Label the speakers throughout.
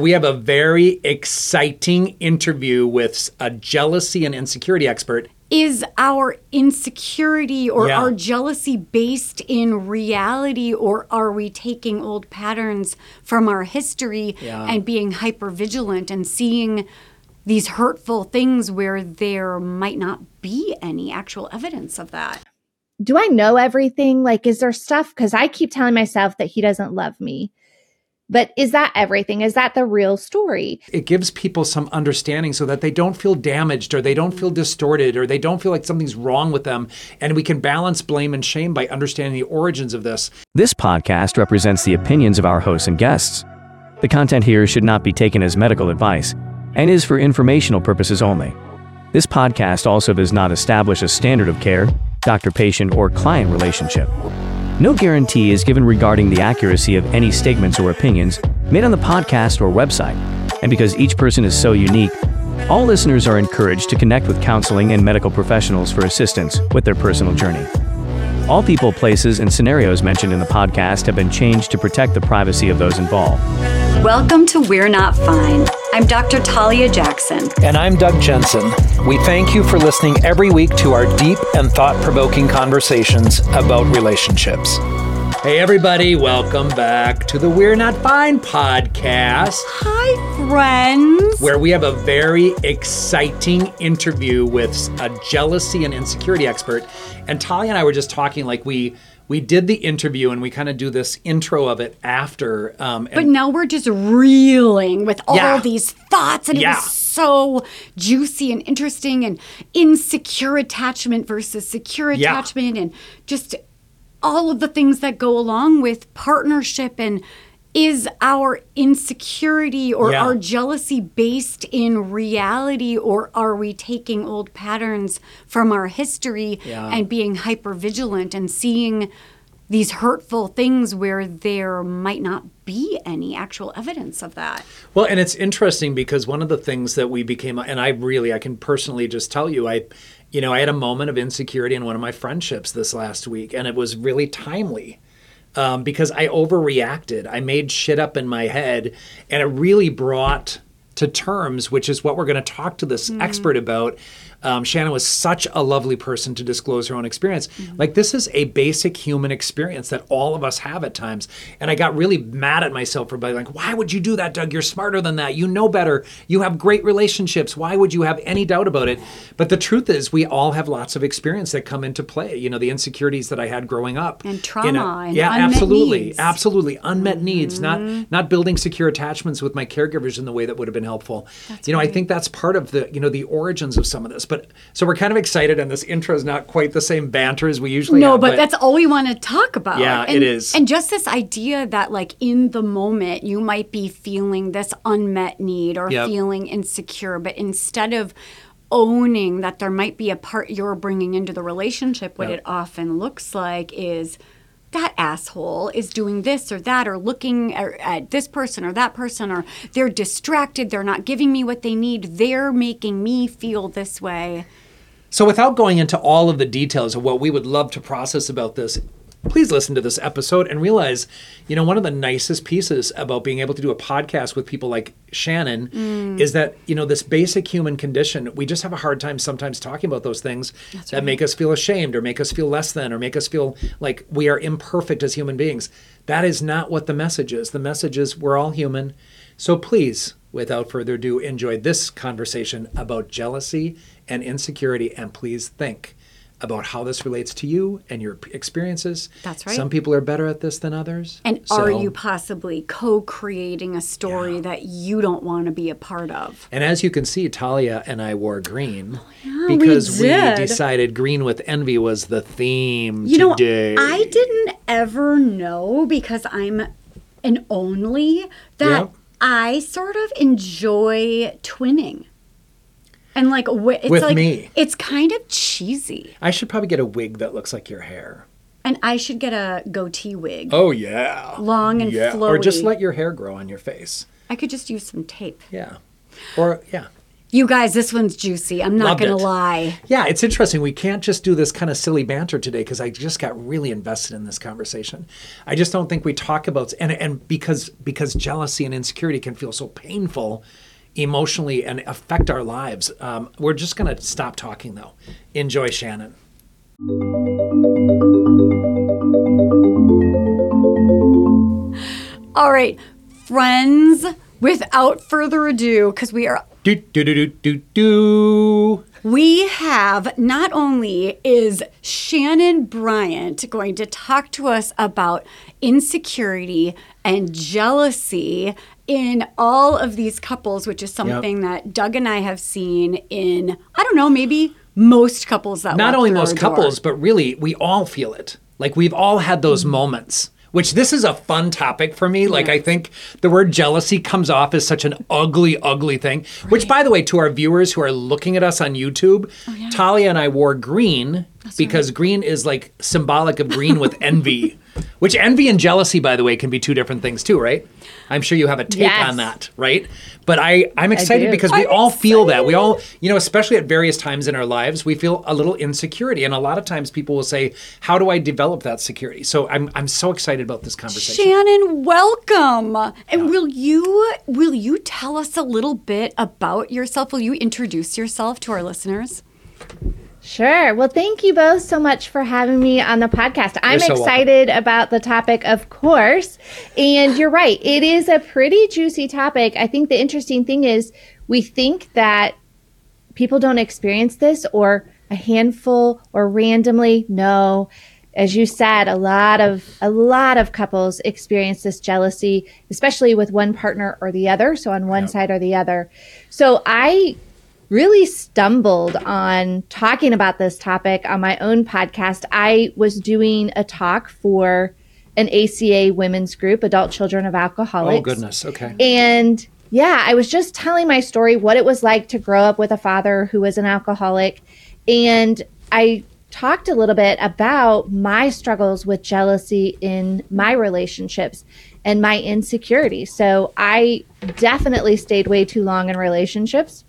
Speaker 1: We have a very exciting interview with a jealousy and insecurity expert.
Speaker 2: Is our insecurity or
Speaker 1: Yeah.
Speaker 2: our jealousy based in reality, or are we taking old patterns from our history
Speaker 1: Yeah.
Speaker 2: and being hyper vigilant and seeing these hurtful things where there might not be any actual evidence of that?
Speaker 3: do I know everything? Like, is there stuff? Because I keep telling myself that he doesn't love me. But is that everything? Is that the real story?
Speaker 1: It gives people some understanding so that they don't feel damaged or they don't feel distorted or they don't feel like something's wrong with them. And we can balance blame and shame by understanding the origins of this.
Speaker 4: This podcast represents the opinions of our hosts and guests. The content here should not be taken as medical advice and is for informational purposes only. This podcast also does not establish a standard of care, doctor patient, or client relationship. No guarantee is given regarding the accuracy of any statements or opinions made on the podcast or website. And because each person is so unique, all listeners are encouraged to connect with counseling and medical professionals for assistance with their personal journey. All people, places, and scenarios mentioned in the podcast have been changed to protect the privacy of those involved.
Speaker 2: Welcome to We're Not Fine. I'm Dr. Talia Jackson.
Speaker 5: And I'm Doug Jensen. We thank you for listening every week to our deep and thought provoking conversations about relationships.
Speaker 1: Hey, everybody, welcome back to the We're Not Fine podcast,
Speaker 2: Hi, friends.
Speaker 1: where we have a very exciting interview with a jealousy and insecurity expert. And Talia and I were just talking like we. We did the interview and we kind of do this intro of it after. Um,
Speaker 2: But now we're just reeling with all
Speaker 1: Yeah.
Speaker 2: these thoughts, and it was so juicy and interesting, and insecure attachment versus secure
Speaker 1: Yeah.
Speaker 2: attachment, and just all of the things that go along with partnership. And is our insecurity or
Speaker 1: Yeah.
Speaker 2: our jealousy based in reality, or are we taking old patterns from our history
Speaker 1: Yeah.
Speaker 2: and being hyper vigilant and seeing? these hurtful things where there might not be any actual evidence of that.
Speaker 1: Well, and it's interesting because one of the things that we became, and I really, I can personally just tell you, I, you know, I had a moment of insecurity in one of my friendships this last week, and it was really timely um, because I overreacted. I made shit up in my head, and it really brought to terms, which is what we're going to talk to this expert about. Um, Shanenn was such a lovely person to disclose her own experience. Like, this is a basic human experience that all of us have at times. And I got really mad at myself for being like, why would you do that, Doug? You're smarter than that. You know better. You have great relationships. Why would you have any doubt about it? But the truth is, we all have lots of experience that come into play. You know, the insecurities that I had growing up.
Speaker 2: And
Speaker 1: You know,
Speaker 2: trauma and
Speaker 1: yeah, absolutely.
Speaker 2: needs.
Speaker 1: Absolutely. Unmet needs, not
Speaker 2: Mm-hmm.
Speaker 1: not building secure attachments with my caregivers in the way that would have been helpful. you know, I think that's part of the, you know, the origins of some of this. But so we're kind of excited and this intro is not quite the same banter as we usually
Speaker 2: No,
Speaker 1: have.
Speaker 2: but, that's all we want to talk about.
Speaker 1: Yeah,
Speaker 2: and,
Speaker 1: it is.
Speaker 2: And just this idea that, like, in the moment, you might be feeling this unmet need or
Speaker 1: Yep.
Speaker 2: feeling insecure, but instead of owning that there might be a part you're bringing into the relationship, what
Speaker 1: Yep.
Speaker 2: it often looks like is that asshole is doing this or that or looking at, this person or that person or they're distracted they're not giving me what they need they're making me feel this way.
Speaker 1: So, without going into all of the details of what we would love to process about this, please listen to this episode and realize, you know, one of the nicest pieces about being able to do a podcast with people like Shanenn mm. is that, you know, this basic human condition, we just have a hard time sometimes talking about those things that make us feel ashamed or make us feel less than or make us feel like we are imperfect as human beings. That is not what the message is. The message is we're all human. So, please, without further ado, enjoy this conversation about jealousy and insecurity. And please think about how this relates to you and your experiences.
Speaker 2: That's right.
Speaker 1: Some people are better at this than others.
Speaker 2: And are you possibly co creating a story that you don't want to be a part of?
Speaker 1: And as you can see, Talia and I wore green
Speaker 2: Oh, we
Speaker 1: because we,
Speaker 2: did.
Speaker 1: decided green with envy was the theme
Speaker 2: You know. I didn't ever know because I'm an only that
Speaker 1: Yeah.
Speaker 2: I sort of enjoy twinning. And like, it's
Speaker 1: With
Speaker 2: like,
Speaker 1: me.
Speaker 2: it's kind of cheesy.
Speaker 1: I should probably get a wig that looks like your hair.
Speaker 2: And I should get a goatee wig.
Speaker 1: Oh yeah,
Speaker 2: Long and
Speaker 1: yeah. Or just let your hair grow on your face.
Speaker 2: I could just use some tape.
Speaker 1: Yeah, or yeah.
Speaker 2: You guys, this one's juicy. I'm not
Speaker 1: Loved
Speaker 2: going to
Speaker 1: it.
Speaker 2: lie.
Speaker 1: Yeah, it's interesting. We can't just do this kind of silly banter today because I just got really invested in this conversation. I just don't think we talk about and and because because jealousy and insecurity can feel so painful emotionally and affect our lives. Um, we're just going to stop talking though. Enjoy Shanenn.
Speaker 2: All right, friends, without further ado, because we are
Speaker 1: Do do do do do do.
Speaker 2: We have not only is Shanenn Bryant going to talk to us about insecurity and jealousy in all of these couples, which is something that Doug and I have seen in, I don't know, maybe most couples that
Speaker 1: Not only most
Speaker 2: door.
Speaker 1: couples, but really we all feel it. Like we've all had those mm-hmm. moments. Which this is a fun topic for me. Like I think the word jealousy comes off as such an ugly, ugly thing. Which, by the way, to our viewers who are looking at us on YouTube, oh, Talia and I wore green because green is like symbolic of green with envy. Which envy and jealousy, by the way, can be two different things too, right? I'm sure you have a take
Speaker 3: Yes.
Speaker 1: on that, right? But I, I'm excited
Speaker 3: do.
Speaker 1: because we
Speaker 2: I'm
Speaker 1: all feel that. We all, you know, especially at various times in our lives, we feel a little insecurity. And a lot of times people will say, How do I develop that security? So I'm I'm so excited about this conversation.
Speaker 2: Shanenn, welcome. And will you will you tell us a little bit about yourself? Will you introduce yourself to our listeners?
Speaker 3: Sure. Well, thank you both so much for having me on the podcast. I'm
Speaker 1: so welcome.
Speaker 3: excited about the topic, of course. And you're right, it is a pretty juicy topic. I think the interesting thing is we think that people don't experience this or a handful or randomly. No. As you said, a lot of a lot of couples experience this jealousy, especially with one partner or the other, so on one side or the other. So I really stumbled on talking about this topic on my own podcast. I was doing a talk for an ACA women's group, Adult Children of Alcoholics.
Speaker 1: Oh goodness. Okay.
Speaker 3: And yeah, I was just telling my story, what it was like to grow up with a father who was an alcoholic. And I talked a little bit about my struggles with jealousy in my relationships and my insecurity. So I definitely stayed way too long in relationships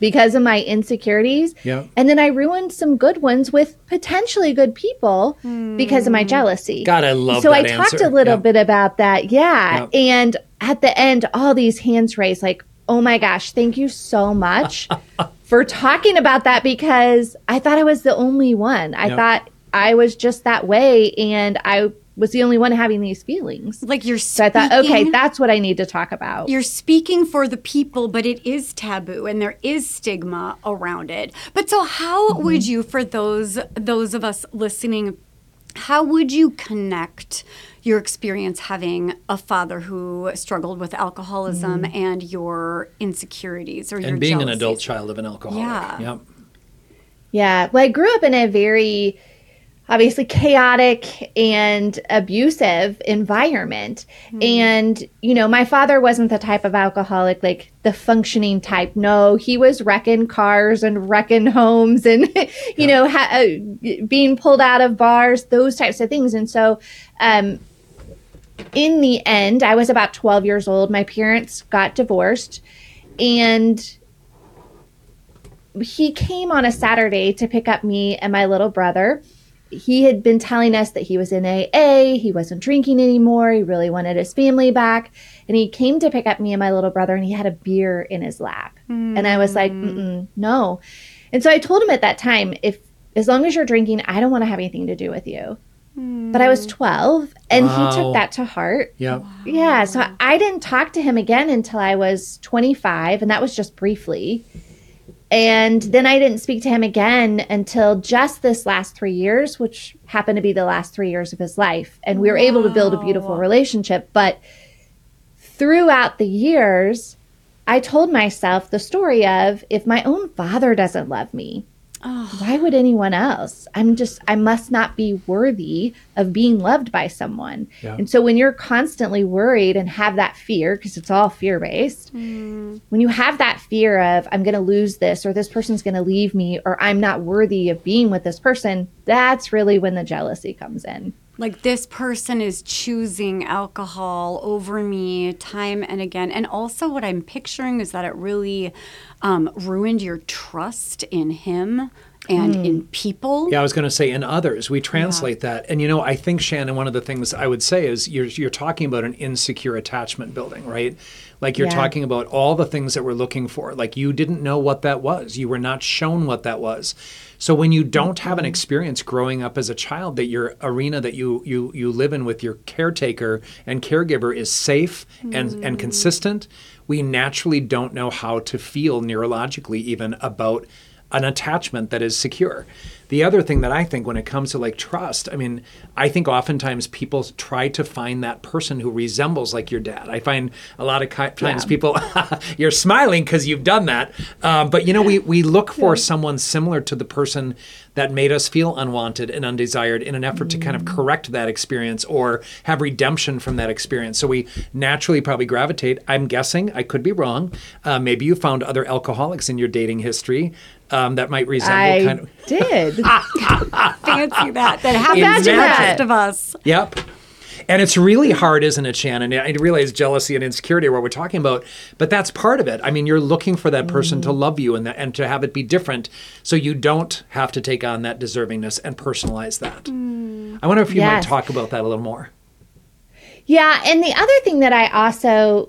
Speaker 3: because of my insecurities.
Speaker 1: Yeah.
Speaker 3: And then I ruined some good ones with potentially good people because of my hmm. jealousy.
Speaker 1: God, I love
Speaker 3: so
Speaker 1: that
Speaker 3: I talked a little
Speaker 1: Yeah.
Speaker 3: bit about that. Yeah.
Speaker 1: Yeah.
Speaker 3: And at the end, all these hands raised like, oh my gosh, thank you so much for talking about that because I thought I was the only one. I
Speaker 1: Yeah.
Speaker 3: thought I was just that way and I was the only one having these feelings.
Speaker 2: Like you're
Speaker 3: So I thought, okay, that's what I need to talk about.
Speaker 2: you're speaking for the people, but it is taboo and there is stigma around it. But so how
Speaker 3: Mm-hmm.
Speaker 2: would you, for those those of us listening, how would you connect your experience having a father who struggled with alcoholism and your insecurities or your
Speaker 1: and being an adult child of an alcoholic.
Speaker 2: Yeah.
Speaker 1: Yep.
Speaker 3: Yeah. Well, I grew up in a very obviously chaotic and abusive environment. And, you know, my father wasn't the type of alcoholic, like the functioning type. No, he was wrecking cars and wrecking homes and, you know, ha- uh, being pulled out of bars, those types of things. And so, um, in the end, I was about 12 years old. My parents got divorced and he came on a Saturday to pick up me and my little brother. He had been telling us that he was in AA, he wasn't drinking anymore, he really wanted his family back. And he came to pick up me and my little brother, and he had a beer in his lap. And I was like, hmm. Mm-mm, no. And so I told him at that time, if as long as you're drinking, I don't want to have anything to do with you. Hmm. But I was 12, and
Speaker 1: Wow.
Speaker 3: he took that to heart.
Speaker 1: Yep.
Speaker 3: Yeah, so I didn't talk to him again until I was 25, and that was just briefly. And then I didn't speak to him again until just this last three years, which happened to be the last three years of his life. And we were able to build a beautiful relationship. But throughout the years, I told myself the story of if my own father doesn't love me, why would anyone else? I'm just, I must not be worthy of being loved by someone.
Speaker 1: Yeah.
Speaker 3: And so when you're constantly worried and have that fear, because it's all fear based, mm. when you have that fear of, I'm going to lose this, or this person's going to leave me, or I'm not worthy of being with this person, that's really when the jealousy comes in.
Speaker 2: Like this person is choosing alcohol over me time and again and also what i'm picturing is that it really um, ruined your trust in him and in people
Speaker 1: Yeah, I was going to say in others. We translate that, and you know, I think Shanenn. One of the things I would say is you're you're talking about an insecure attachment building, right? Like you're
Speaker 3: Yeah.
Speaker 1: talking about all the things that we're looking for. Like you didn't know what that was. You were not shown what that was. So when you don't have an mm-hmm. experience growing up as a child that your arena that you you you live in with your caretaker and caregiver is safe and and mm-hmm. consistent, we naturally don't know how to feel neurologically even about an attachment that is secure. The other thing that I think when it comes to like trust, I mean, I think oftentimes people try to find that person who resembles like your dad. I find a lot of ki- times people, you're smiling because you've done that. Um, but you know, we, we look for someone similar to the person that made us feel unwanted and undesired in an effort to kind of correct that experience or have redemption from that experience. So we naturally probably gravitate. I'm guessing, I could be wrong. Uh, maybe you found other alcoholics in your dating history um, that might resemble
Speaker 3: I
Speaker 1: kind of.
Speaker 3: did.
Speaker 2: Ah, ah, ah, fancy that that happens
Speaker 1: Imagine
Speaker 2: to the rest of us
Speaker 1: Yep. And it's really hard, isn't it, Shanenn? I realize jealousy and insecurity are what we're talking about, but that's part of it. I mean, you're looking for that person to love you and that, and to have it be different, so you don't have to take on that deservingness and personalize that. Mm. I wonder if you might
Speaker 3: Yes.
Speaker 1: talk about that a little more.
Speaker 3: Yeah, and the other thing that I also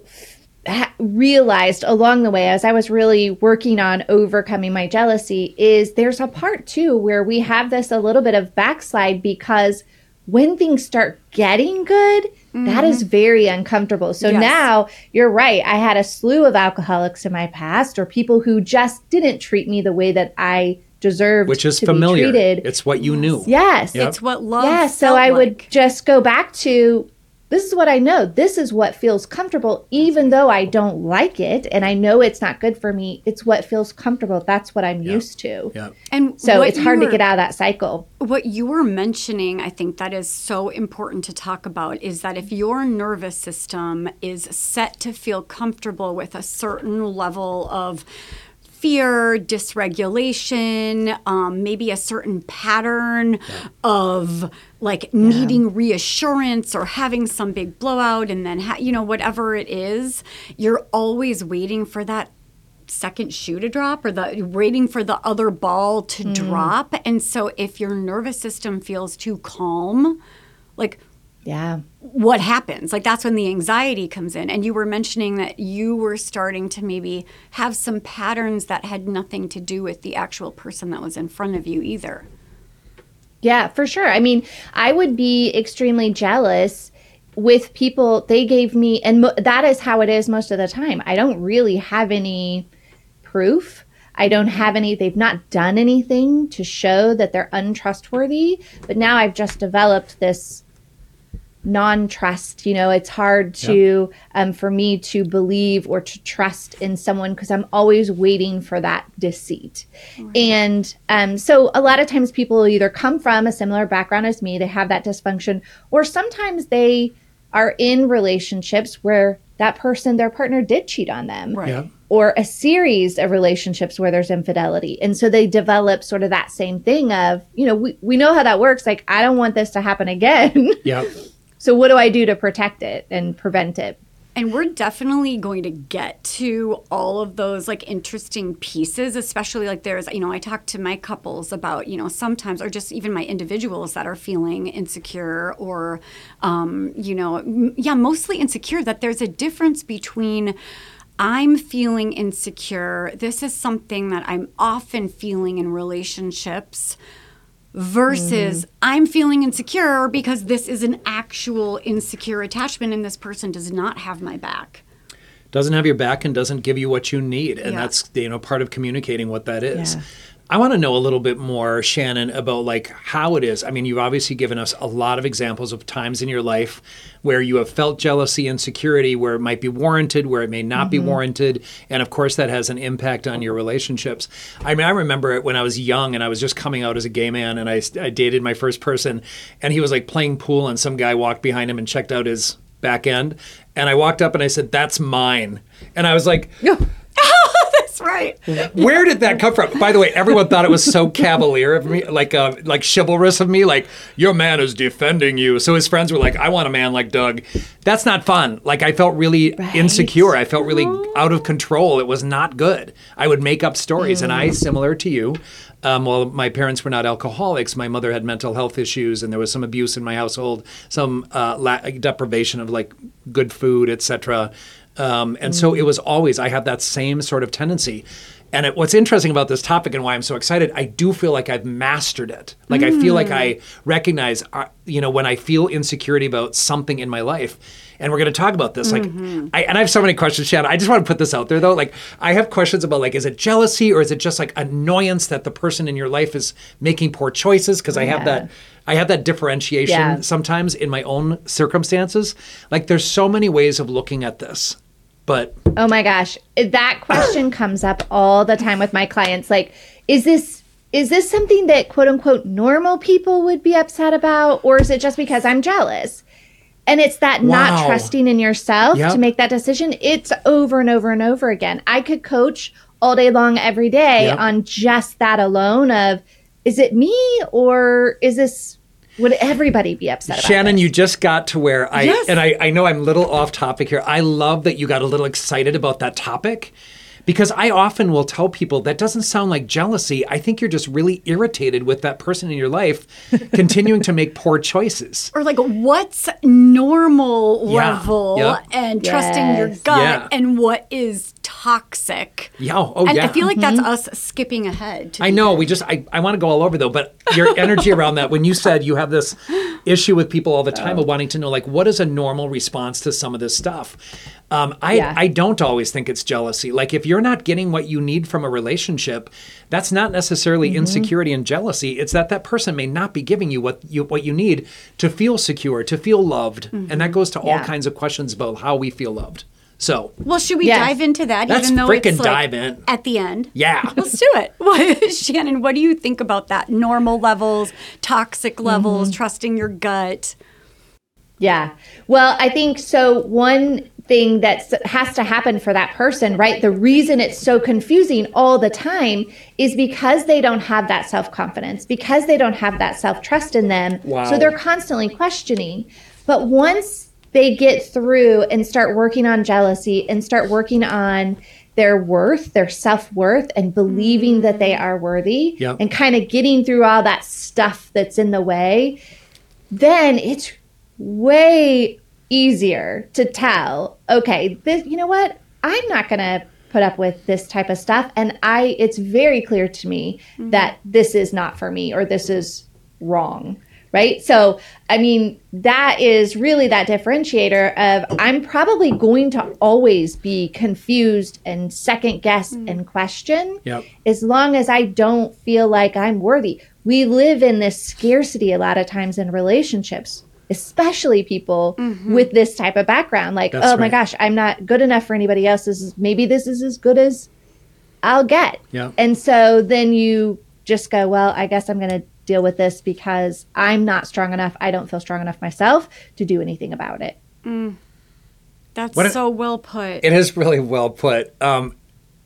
Speaker 3: ha- realized along the way as I was really working on overcoming my jealousy is there's a part too where we have this a little bit of backslide because when things start getting good, that is mm-hmm. very uncomfortable. So
Speaker 2: Yes.
Speaker 3: now you're right. I had a slew of alcoholics in my past or people who just didn't treat me the way that I deserved
Speaker 1: Which is
Speaker 3: to
Speaker 1: familiar.
Speaker 3: be treated.
Speaker 1: It's what you knew.
Speaker 3: yes.
Speaker 1: Yep.
Speaker 2: it's what love
Speaker 3: Yeah, so
Speaker 2: felt
Speaker 3: I would just go back to this is what I know. This is what feels comfortable, even though I don't like it and I know it's not good for me. It's what feels comfortable. That's what I'm used to.
Speaker 1: Yeah.
Speaker 2: and
Speaker 3: So it's hard
Speaker 2: you
Speaker 3: to get out of that cycle.
Speaker 2: What you were mentioning, I think that is so important to talk about is that if your nervous system is set to feel comfortable with a certain level of fear, dysregulation, um, maybe a certain pattern of like needing reassurance or having some big blowout, and then, ha- you know, whatever it is, you're always waiting for that second shoe to drop or the waiting for the other ball to drop. And so if your nervous system feels too calm, like
Speaker 3: Yeah.
Speaker 2: What happens? Like that's when the anxiety comes in. And you were mentioning that you were starting to maybe have some patterns that had nothing to do with the actual person that was in front of you either.
Speaker 3: Yeah, for sure. I mean, I would be extremely jealous with people they gave me and mo- that is how it is most of the time. I don't really have any proof. I don't have any they've not done anything to show that they're untrustworthy, but now I've just developed this non-trust you know it's hard to um, for me to believe or to trust in someone because i'm always waiting for that deceit and um, so a lot of times people either come from a similar background as me they have that dysfunction or sometimes they are in relationships where that person their partner did cheat on them
Speaker 2: Right.
Speaker 1: Yeah.
Speaker 3: or a series of relationships where there's infidelity. And so they develop sort of that same thing of, you know, we, we know how that works. Like, I don't want this to happen again.
Speaker 1: Yeah.
Speaker 3: so what do I do to protect it and prevent it?
Speaker 2: And we're definitely going to get to all of those like interesting pieces, especially like there's, you know, I talk to my couples about, you know, sometimes, or just even my individuals that are feeling insecure or, um, you know, m- yeah, mostly insecure, that there's a difference between. I'm feeling insecure. This is something that I'm often feeling in relationships versus mm-hmm. I'm feeling insecure because this is an actual insecure attachment and this person does not have my back.
Speaker 1: doesn't have your back and doesn't give you what you need and
Speaker 2: Yeah.
Speaker 1: that's you know part of communicating what that is
Speaker 3: Yeah.
Speaker 1: I want to know a little bit more shanenn about like how it is. I mean you've obviously given us a lot of examples of times in your life where you have felt jealousy insecurity where it might be warranted where it may not be mm-hmm. warranted and of course that has an impact on your relationships. I mean i remember it when i was young and i was just coming out as a gay man and i, I dated my first person and he was like playing pool and some guy walked behind him and checked out his back end. And i walked up and i said that's mine. And i was like
Speaker 2: That's right.
Speaker 1: Where did that come from? By the way, everyone thought it was so cavalier of me, like uh, like chivalrous of me, like your man is defending you. So his friends were like, "I want a man like Doug." That's not fun. Like I felt really insecure. I felt really out of control. It was not good. I would make up stories, and I, similar to you, um, well, my parents were not alcoholics. My mother had mental health issues, and there was some abuse in my household, some uh, la- deprivation of like good food, etc. Um, and so it was always I have that same sort of tendency. And it, what's interesting about this topic and why I'm so excited, I do feel like I've mastered it. Like I feel like I recognize, uh, you know, when I feel insecurity about something in my life. And we're going to talk about this. Like, mm-hmm. I, and I have so many questions, Shanenn. I just want to put this out there, though. Like, I have questions about like, is it jealousy or is it just like annoyance that the person in your life is making poor choices? Because I have that, I have that differentiation
Speaker 3: Yeah.
Speaker 1: sometimes in my own circumstances. Like, there's so many ways of looking at this, but
Speaker 3: Oh my gosh, that question comes up all the time with my clients. Like, is this is this something that quote unquote normal people would be upset about, or is it just because I'm jealous? And it's that
Speaker 1: Wow.
Speaker 3: not trusting in yourself
Speaker 1: Yep.
Speaker 3: to make that decision. It's over and over and over again. I could coach all day long every day
Speaker 1: Yep.
Speaker 3: on just that alone of is it me or is this would everybody be upset about
Speaker 1: Shanenn,
Speaker 3: this?
Speaker 1: you just got to where I
Speaker 2: Yes.
Speaker 1: and I, I know I'm a little off topic here. I love that you got a little excited about that topic because I often will tell people that doesn't sound like jealousy. I think you're just really irritated with that person in your life continuing to make poor choices.
Speaker 2: Or like what's normal
Speaker 1: Yeah.
Speaker 2: level
Speaker 1: Yep.
Speaker 2: and trusting your gut
Speaker 1: Yeah.
Speaker 2: and what is toxic.
Speaker 1: Yeah. Oh, oh,
Speaker 2: and
Speaker 1: yeah.
Speaker 2: I feel like that's mm-hmm. us skipping ahead. To
Speaker 1: I know. We just I, I want to go all over though, but your energy around that when you said you have this issue with people all the time oh. of wanting to know like what is a normal response to some of this stuff. Um, I
Speaker 3: Yeah.
Speaker 1: I don't always think it's jealousy. Like if you're not getting what you need from a relationship, that's not necessarily insecurity and jealousy. It's that that person may not be giving you what you what you need to feel secure, to feel loved, and that goes to all
Speaker 3: Yeah.
Speaker 1: kinds of questions about how we feel loved. So
Speaker 2: Well, should we
Speaker 3: Yes.
Speaker 2: dive into that?
Speaker 1: Let's
Speaker 2: even though
Speaker 1: frickin'
Speaker 2: it's like
Speaker 1: dive in.
Speaker 2: at the end.
Speaker 1: yeah.
Speaker 2: Let's do it. What, Shanenn, what do you think about that? Normal levels, toxic levels,
Speaker 1: Mm-hmm.
Speaker 2: trusting your gut.
Speaker 3: Yeah. Well, I think so. One thing that has to happen for that person, right? The reason it's so confusing all the time is because they don't have that self confidence, because they don't have that self trust in them.
Speaker 1: Wow.
Speaker 3: So they're constantly questioning. But once they get through and start working on jealousy and start working on their worth, their self worth, and believing that they mm. are worthy,
Speaker 1: Yep.
Speaker 3: and kind of getting through all that stuff that's in the way, then it's way easier to tell okay this you know what? I'm not going to put up with this type of stuff. And i it's very clear to me mm-hmm. that this is not for me or this is wrong right? So i mean that is really that differentiator of i'm probably going to always be confused and second guess mm. and question
Speaker 1: Yep.
Speaker 3: as long as I don't feel like I'm worthy. We live in this scarcity a lot of times in relationships, especially people with this type of background. Like,
Speaker 1: That's
Speaker 3: oh my gosh, I'm not good enough for anybody else. This is maybe this is as good as I'll get.
Speaker 1: Yeah.
Speaker 3: And so then you just go, well, I guess I'm going to deal with this because I'm not strong enough. I don't feel strong enough myself to do anything about it.
Speaker 2: That's
Speaker 1: What a-
Speaker 2: so well put.
Speaker 1: It is really well put. Um,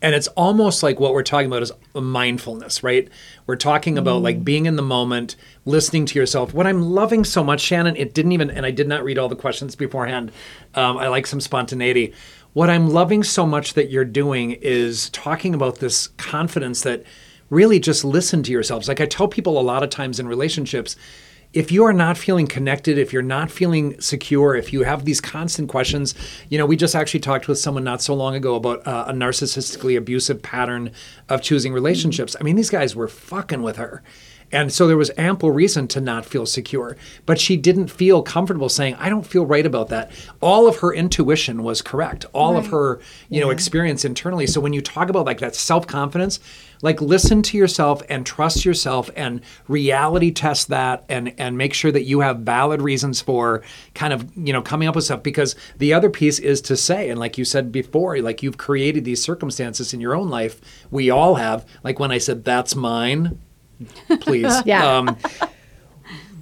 Speaker 1: and it's almost like what we're talking about is mindfulness, right? We're talking about like being in the moment, listening to yourself. What I'm loving so much, Shanenn, it didn't even, and I did not read all the questions beforehand. Um, I like some spontaneity. What I'm loving so much that you're doing is talking about this confidence that really just listen to yourselves. Like I tell people a lot of times in relationships, if you are not feeling connected, if you're not feeling secure, if you have these constant questions, you know, we just actually talked with someone not so long ago about uh, a narcissistically abusive pattern of choosing relationships. I mean, these guys were fucking with her. And so there was ample reason to not feel secure. But she didn't feel comfortable saying, I don't feel right about that. All of her intuition was correct. All of her, you know, experience internally. So when you talk about like that self-confidence, like listen to yourself and trust yourself and reality test that and and make sure that you have valid reasons for kind of, you know, coming up with stuff because the other piece is to say and like you said before, like you've created these circumstances in your own life. We all have. Like when I said that's mine, please.
Speaker 3: Yeah.
Speaker 1: Um,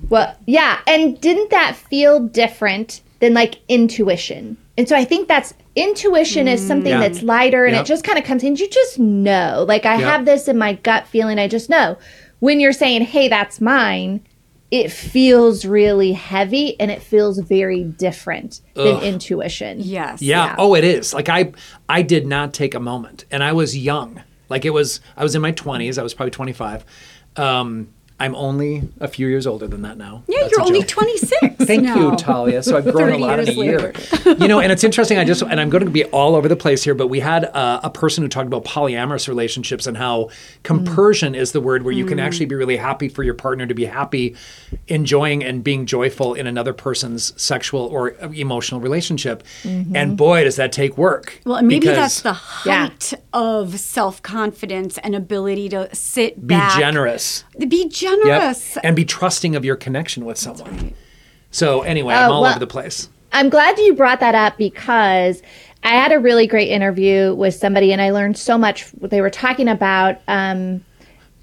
Speaker 3: Well, yeah. And didn't that feel different than like intuition? And so I think that's Intuition is something
Speaker 1: Yeah.
Speaker 3: that's lighter and
Speaker 1: Yep.
Speaker 3: it just kind of comes in. You just know. Like, I
Speaker 1: Yep.
Speaker 3: have this in my gut feeling. I just know. When you're saying, hey, that's mine, it feels really heavy and it feels very different than intuition.
Speaker 2: Yes.
Speaker 1: Yeah. Oh, it is. Like I, I did not take a moment, and I was young. Like it was. I was in my twenties. I was probably twenty five. Um, I'm only a few years older than that now.
Speaker 2: Yeah,
Speaker 1: That's
Speaker 2: you're only
Speaker 1: joke.
Speaker 2: 26.
Speaker 1: Thank
Speaker 2: now.
Speaker 1: you, Talia. So I've grown a lot in a year. you know, and it's interesting. I just and I'm going to be all over the place here, but we had uh, a person who talked about polyamorous relationships and how compersion is the word where you can actually be really happy for your partner to be happy, enjoying and being joyful in another person's sexual or emotional relationship. And boy, does that take work.
Speaker 2: Well, and maybe
Speaker 1: because
Speaker 2: that's the
Speaker 3: Yeah.
Speaker 2: height of self confidence and ability to sit
Speaker 1: be
Speaker 2: back.
Speaker 1: generous.
Speaker 2: Be
Speaker 1: Yep.
Speaker 2: Generous.
Speaker 1: And be trusting of your connection with someone. So anyway, I'm
Speaker 3: Oh,
Speaker 1: all
Speaker 3: well-
Speaker 1: over the place.
Speaker 3: I'm glad you brought that up because I had a really great interview with somebody and I learned so much. They were talking about um,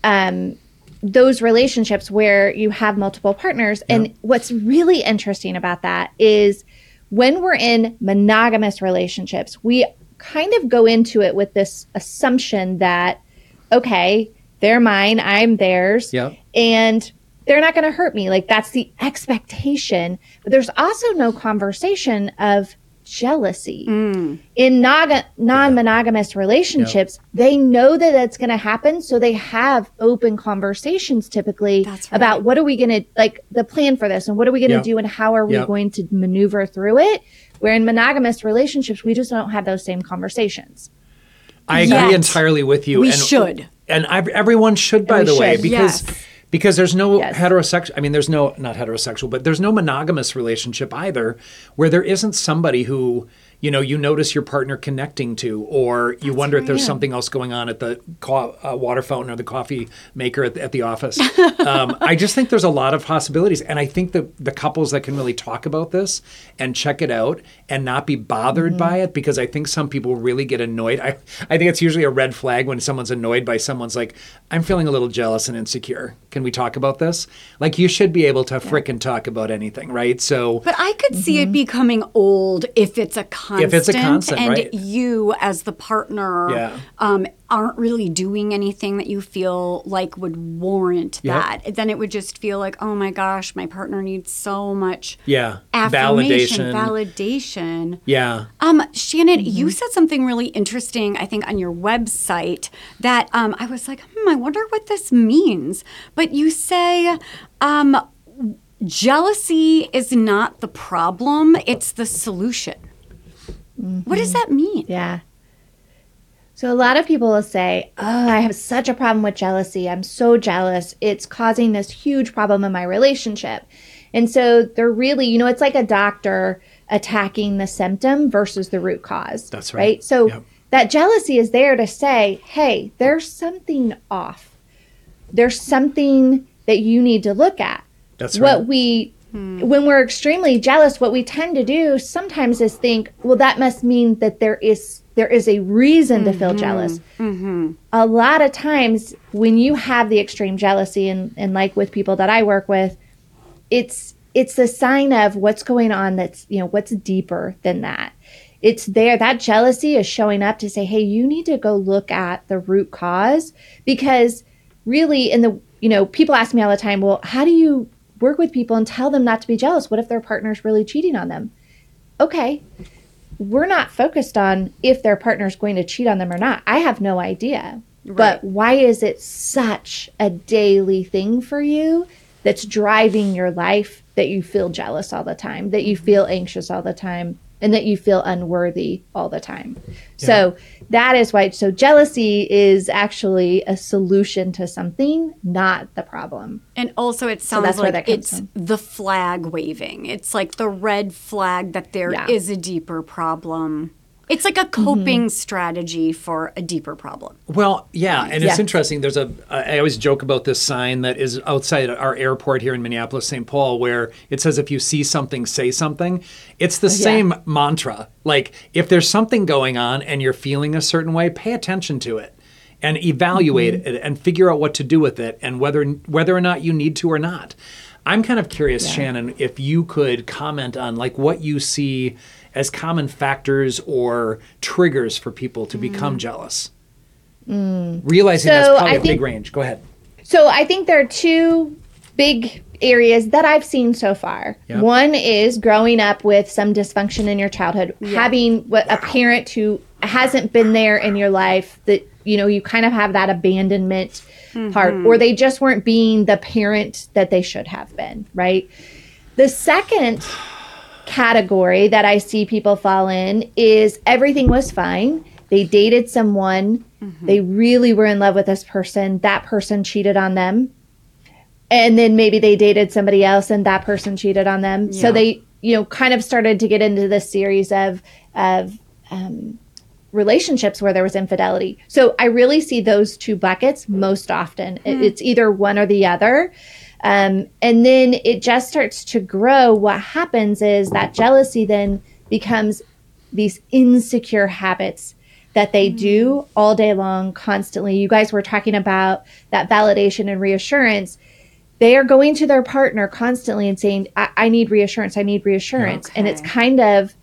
Speaker 3: um, those relationships where you have multiple partners. And what's really interesting about that is when we're in monogamous relationships, we kind of go into it with this assumption that, okay, they're mine, I'm theirs.
Speaker 1: Yep.
Speaker 3: And they're not going to hurt me. Like that's the expectation. But there's also no conversation of jealousy. Mm. In nog- non monogamous relationships, they know that it's going to happen. So they have open conversations typically
Speaker 2: That's right.
Speaker 3: about what are we going to, like the plan for this and what are we going to
Speaker 1: Yep.
Speaker 3: do and how are we
Speaker 1: Yep.
Speaker 3: going to maneuver through it. Where in monogamous relationships, we just don't have those same conversations.
Speaker 1: I agree
Speaker 2: Yet.
Speaker 1: entirely with you.
Speaker 2: We
Speaker 1: and,
Speaker 2: should.
Speaker 1: And I, everyone should, by
Speaker 3: we
Speaker 1: the way,
Speaker 3: should.
Speaker 1: because
Speaker 2: Yes.
Speaker 1: because there's no
Speaker 3: Yes.
Speaker 1: heterosexual. I mean, there's no not heterosexual, but there's no monogamous relationship either, where there isn't somebody who you know you notice your partner connecting to, or you wonder if there's something else going on at the co- uh, water fountain or the coffee maker at the, at the office. um, I just think there's a lot of possibilities, and I think that the couples that can really talk about this and check it out and not be bothered by it, because I think some people really get annoyed. I I think it's usually a red flag when someone's annoyed by someone's like, I'm feeling a little jealous and insecure. Can we talk about this? Like you should be able to frickin' talk about anything, right? So
Speaker 2: But I could see it becoming old if it's a constant.
Speaker 1: If it's a constant,
Speaker 2: and
Speaker 1: right.
Speaker 2: you as the partner
Speaker 1: Yeah.
Speaker 2: um, aren't really doing anything that you feel like would warrant
Speaker 1: Yep.
Speaker 2: that. Then it would just feel like, oh my gosh, my partner needs so much
Speaker 1: yeah,
Speaker 2: affirmation,
Speaker 1: validation.
Speaker 2: validation.
Speaker 1: yeah.
Speaker 2: Um, Shanenn, you
Speaker 1: Mm-hmm.
Speaker 2: said something really interesting, I think, on your website that um, I was like, hmm, I wonder what this means. But you say um, jealousy is not the problem, it's the solution. What does mm-hmm. that mean?
Speaker 3: Yeah. So a lot of people will say, "Oh, I have such a problem with jealousy. I'm so jealous. It's causing this huge problem in my relationship." And so they're really, you know, it's like a doctor attacking the symptom versus the root cause.
Speaker 1: That's right.
Speaker 3: So
Speaker 1: Yep.
Speaker 3: that jealousy is there to say, "Hey, there's something off. There's something that you need to look at."
Speaker 1: That's right.
Speaker 3: what we when we're extremely jealous what we tend to do sometimes is think well that must mean that there is there is a reason to feel mm-hmm. jealous. Mm-hmm. A lot of times when you have the extreme jealousy and, and like with people that i work with it's it's a sign of what's going on that's you know what's deeper than that. It's there that jealousy is showing up to say hey you need to go look at the root cause because really in the you know people ask me all the time well how do you work with people and tell them not to be jealous. What if their partner's really cheating on them? Okay we're not focused on if their partner's going to cheat on them or not. I have no idea. But why is it such a daily thing for you that's driving your life that you feel jealous all the time that you mm-hmm. feel anxious all the time and that you feel unworthy all the time so that is why so jealousy is actually a solution to something not the problem
Speaker 2: And also, it sounds
Speaker 3: that's
Speaker 2: like
Speaker 3: that
Speaker 2: it's
Speaker 3: from.
Speaker 2: the flag waving. It's like the red flag that there is
Speaker 3: Yeah.
Speaker 2: a deeper problem. It's like a coping mm-hmm. strategy for a deeper problem.
Speaker 1: Well, yeah, and it's interesting. There's a I always joke about this sign that is outside our airport here in Minneapolis, St. Paul, where it says if you see something, say something. It's the same mantra. Like if there's something going on and you're feeling a certain way, pay attention to it and evaluate mm-hmm. it and figure out what to do with it and whether whether or not you need to or not. I'm kind of curious, Shanenn, if you could comment on like what you see as common factors or triggers for people to become mm. jealous? Mm. Realizing
Speaker 3: So,
Speaker 1: that's probably
Speaker 3: I
Speaker 1: a big range. Go ahead.
Speaker 3: So I think there are two big areas that I've seen so far.
Speaker 1: Yep.
Speaker 3: One is growing up with some dysfunction in your childhood, having what a parent who hasn't been there in your life that you know you kind of have that abandonment part or mm-hmm. they just weren't being the parent that they should have been, right? The second category that I see people fall in is everything was fine. They dated someone, they really were in love with this person, that person cheated on them. And then maybe they dated somebody else and that person cheated on them. So they, you know, kind of started to get into this series of of um, relationships where there was infidelity. So I really see those two buckets most often. It- It's either one or the other. Um, and then it just starts to grow. What happens is that jealousy then becomes these insecure habits that they do all day long, constantly. You guys were talking about that validation and reassurance. They are going to their partner constantly and saying, I, I need reassurance, I need reassurance. And it's kind of,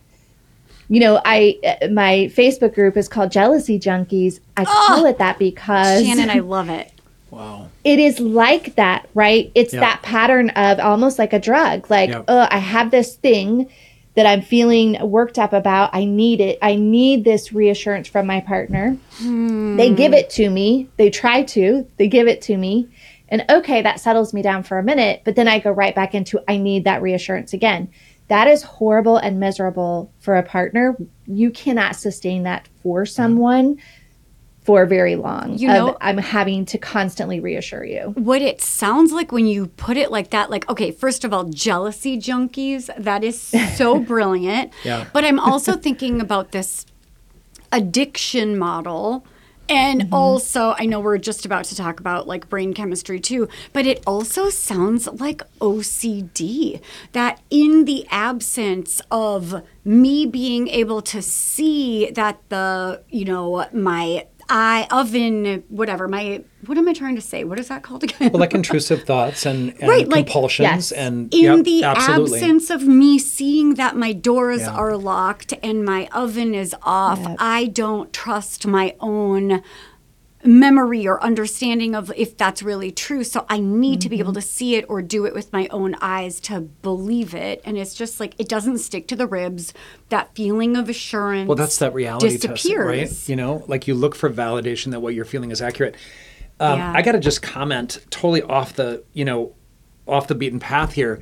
Speaker 3: you know, I my Facebook group is called Jealousy Junkies. I call it that because
Speaker 2: Shanenn, I love it.
Speaker 1: Wow.
Speaker 3: it is like that, right? It's
Speaker 1: Yeah.
Speaker 3: that pattern of almost like a drug. Like,
Speaker 1: Yeah.
Speaker 3: oh, I have this thing that I'm feeling worked up about. I need it. I need this reassurance from my partner. Hmm. They give it to me. They try to. They give it to me. And okay, that settles me down for a minute, but then I go right back into I need that reassurance again. That is horrible and miserable for a partner. You cannot sustain that for someone for very long.
Speaker 2: You know-
Speaker 3: I'm having to constantly reassure you.
Speaker 2: What it sounds like when you put it like that, like, okay, first of all, jealousy junkies, that is so brilliant.
Speaker 1: Yeah.
Speaker 2: But I'm also thinking about this addiction model. And mm-hmm. also, I know we're just about to talk about like brain chemistry too, but it also sounds like OCD. That in the absence of me being able to see that the, you know, my eye oven, whatever, my, what am I trying to say? What is that called again?
Speaker 1: Well, like intrusive thoughts and, and
Speaker 2: Right, like-
Speaker 1: compulsions
Speaker 3: Yes.
Speaker 1: and
Speaker 2: in
Speaker 1: yep,
Speaker 2: the
Speaker 1: absolutely.
Speaker 2: absence of me seeing that my doors
Speaker 1: Yeah.
Speaker 2: are locked and my oven is off, I don't trust my own memory or understanding of if that's really true. So I need to be
Speaker 1: Mm-hmm.
Speaker 2: able to see it or do it with my own eyes to believe it. And it's just like it doesn't stick to the ribs. That feeling of assurance.
Speaker 1: Well, that's that reality
Speaker 2: disappears.
Speaker 1: test, right? You know, like you look for validation that what you're feeling is accurate. Um,
Speaker 2: Yeah.
Speaker 1: I got to just comment totally off the, you know, off the beaten path here.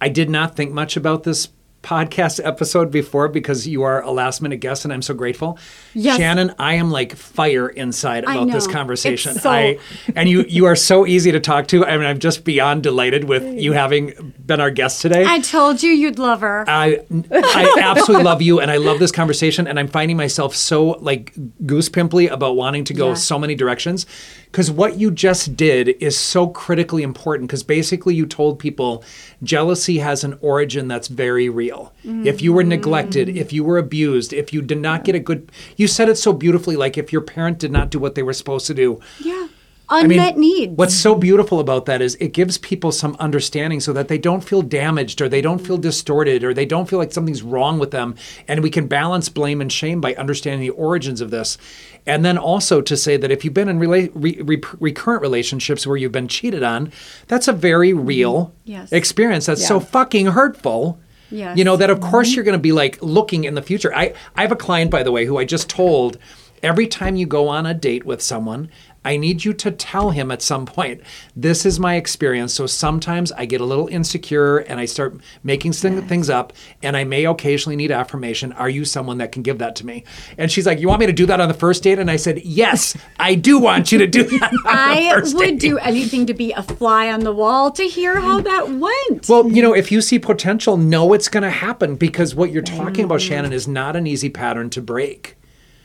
Speaker 1: I did not think much about this podcast episode before because you are a last minute guest and I'm so grateful.
Speaker 2: Yes.
Speaker 1: Shanenn, I am like fire inside about this conversation.
Speaker 2: So-
Speaker 1: I and you you are so easy to talk to. I mean, I'm just beyond delighted with you having been our guest today.
Speaker 2: I told you you'd love her.
Speaker 1: I I absolutely love you and I love this conversation and I'm finding myself so like goose pimply about wanting to go
Speaker 2: Yeah.
Speaker 1: so many directions because what you just did is so critically important because basically you told people jealousy has an origin that's very real. If you were neglected, if you were abused, if you did not get a good you said it so beautifully like if your parent did not do what they were supposed to do.
Speaker 2: yeah.
Speaker 1: I mean,
Speaker 2: Unmet needs.
Speaker 1: What's so beautiful about that is it gives people some understanding so that they don't feel damaged or they don't feel distorted or they don't feel like something's wrong with them. And we can balance blame and shame by understanding the origins of this. And then also to say that if you've been in rela- re- re- recurrent relationships where you've been cheated on, that's a very real
Speaker 2: Yes.
Speaker 1: experience that's so fucking hurtful.
Speaker 2: Yes.
Speaker 1: You know, that of course you're going to be like looking in the future. I, I have a client, by the way, who I just told every time you go on a date with someone, I need you to tell him at some point, this is my experience. So sometimes I get a little insecure and I start making thing- things up, and I may occasionally need affirmation. Are you someone that can give that to me? And she's like, You want me to do that on the first date? And I said, Yes, I do want you to do that. on the
Speaker 2: I would
Speaker 1: date."
Speaker 2: do anything to be a fly on the wall to hear how that went.
Speaker 1: Well, you know, if you see potential, know it's going to happen because what you're talking about, mm. Shanenn, is not an easy pattern to break.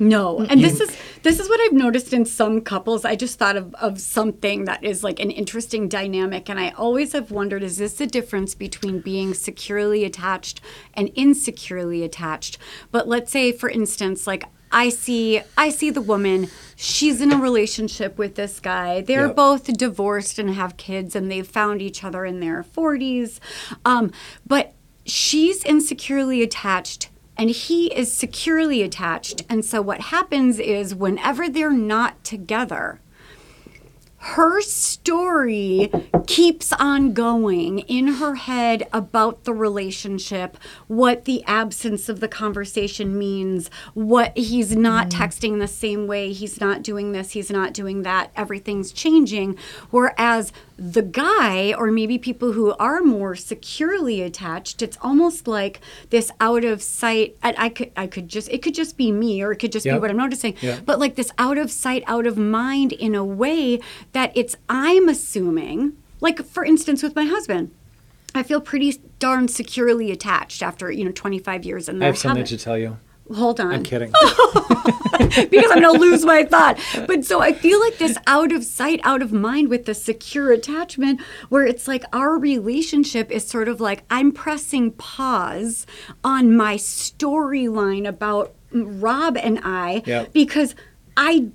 Speaker 2: No, and this is this is what I've noticed in some couples. I just thought of, of something that is like an interesting dynamic, and I always have wondered: is this the difference between being securely attached and insecurely attached? But let's say, for instance, like I see I see the woman. She's in a relationship with this guy. They're
Speaker 1: Yep.
Speaker 2: both divorced and have kids, and they've found each other in their forties. Um, but she's insecurely attached and he is securely attached. And so what happens is whenever they're not together, her story keeps on going in her head about the relationship, what the absence of the conversation means, what he's not mm. texting the same way, he's not doing this, he's not doing that, everything's changing. Whereas the guy, or maybe people who are more securely attached, it's almost like this out of sight. And I could, I could just, it could just be me, or it could just be what I'm noticing.
Speaker 1: Yep.
Speaker 2: But like this out of sight, out of mind in a way that it's, I'm assuming, like for instance, with my husband. I feel pretty darn securely attached after you know 25 years, and
Speaker 1: I have something to tell you.
Speaker 2: Hold on
Speaker 1: I'm kidding.
Speaker 2: because I'm going to lose my thought. But so I feel like this out of sight, out of mind with the secure attachment, where it's like our relationship is sort of like I'm pressing pause on my storyline about Rob and I
Speaker 1: Yep.
Speaker 2: because I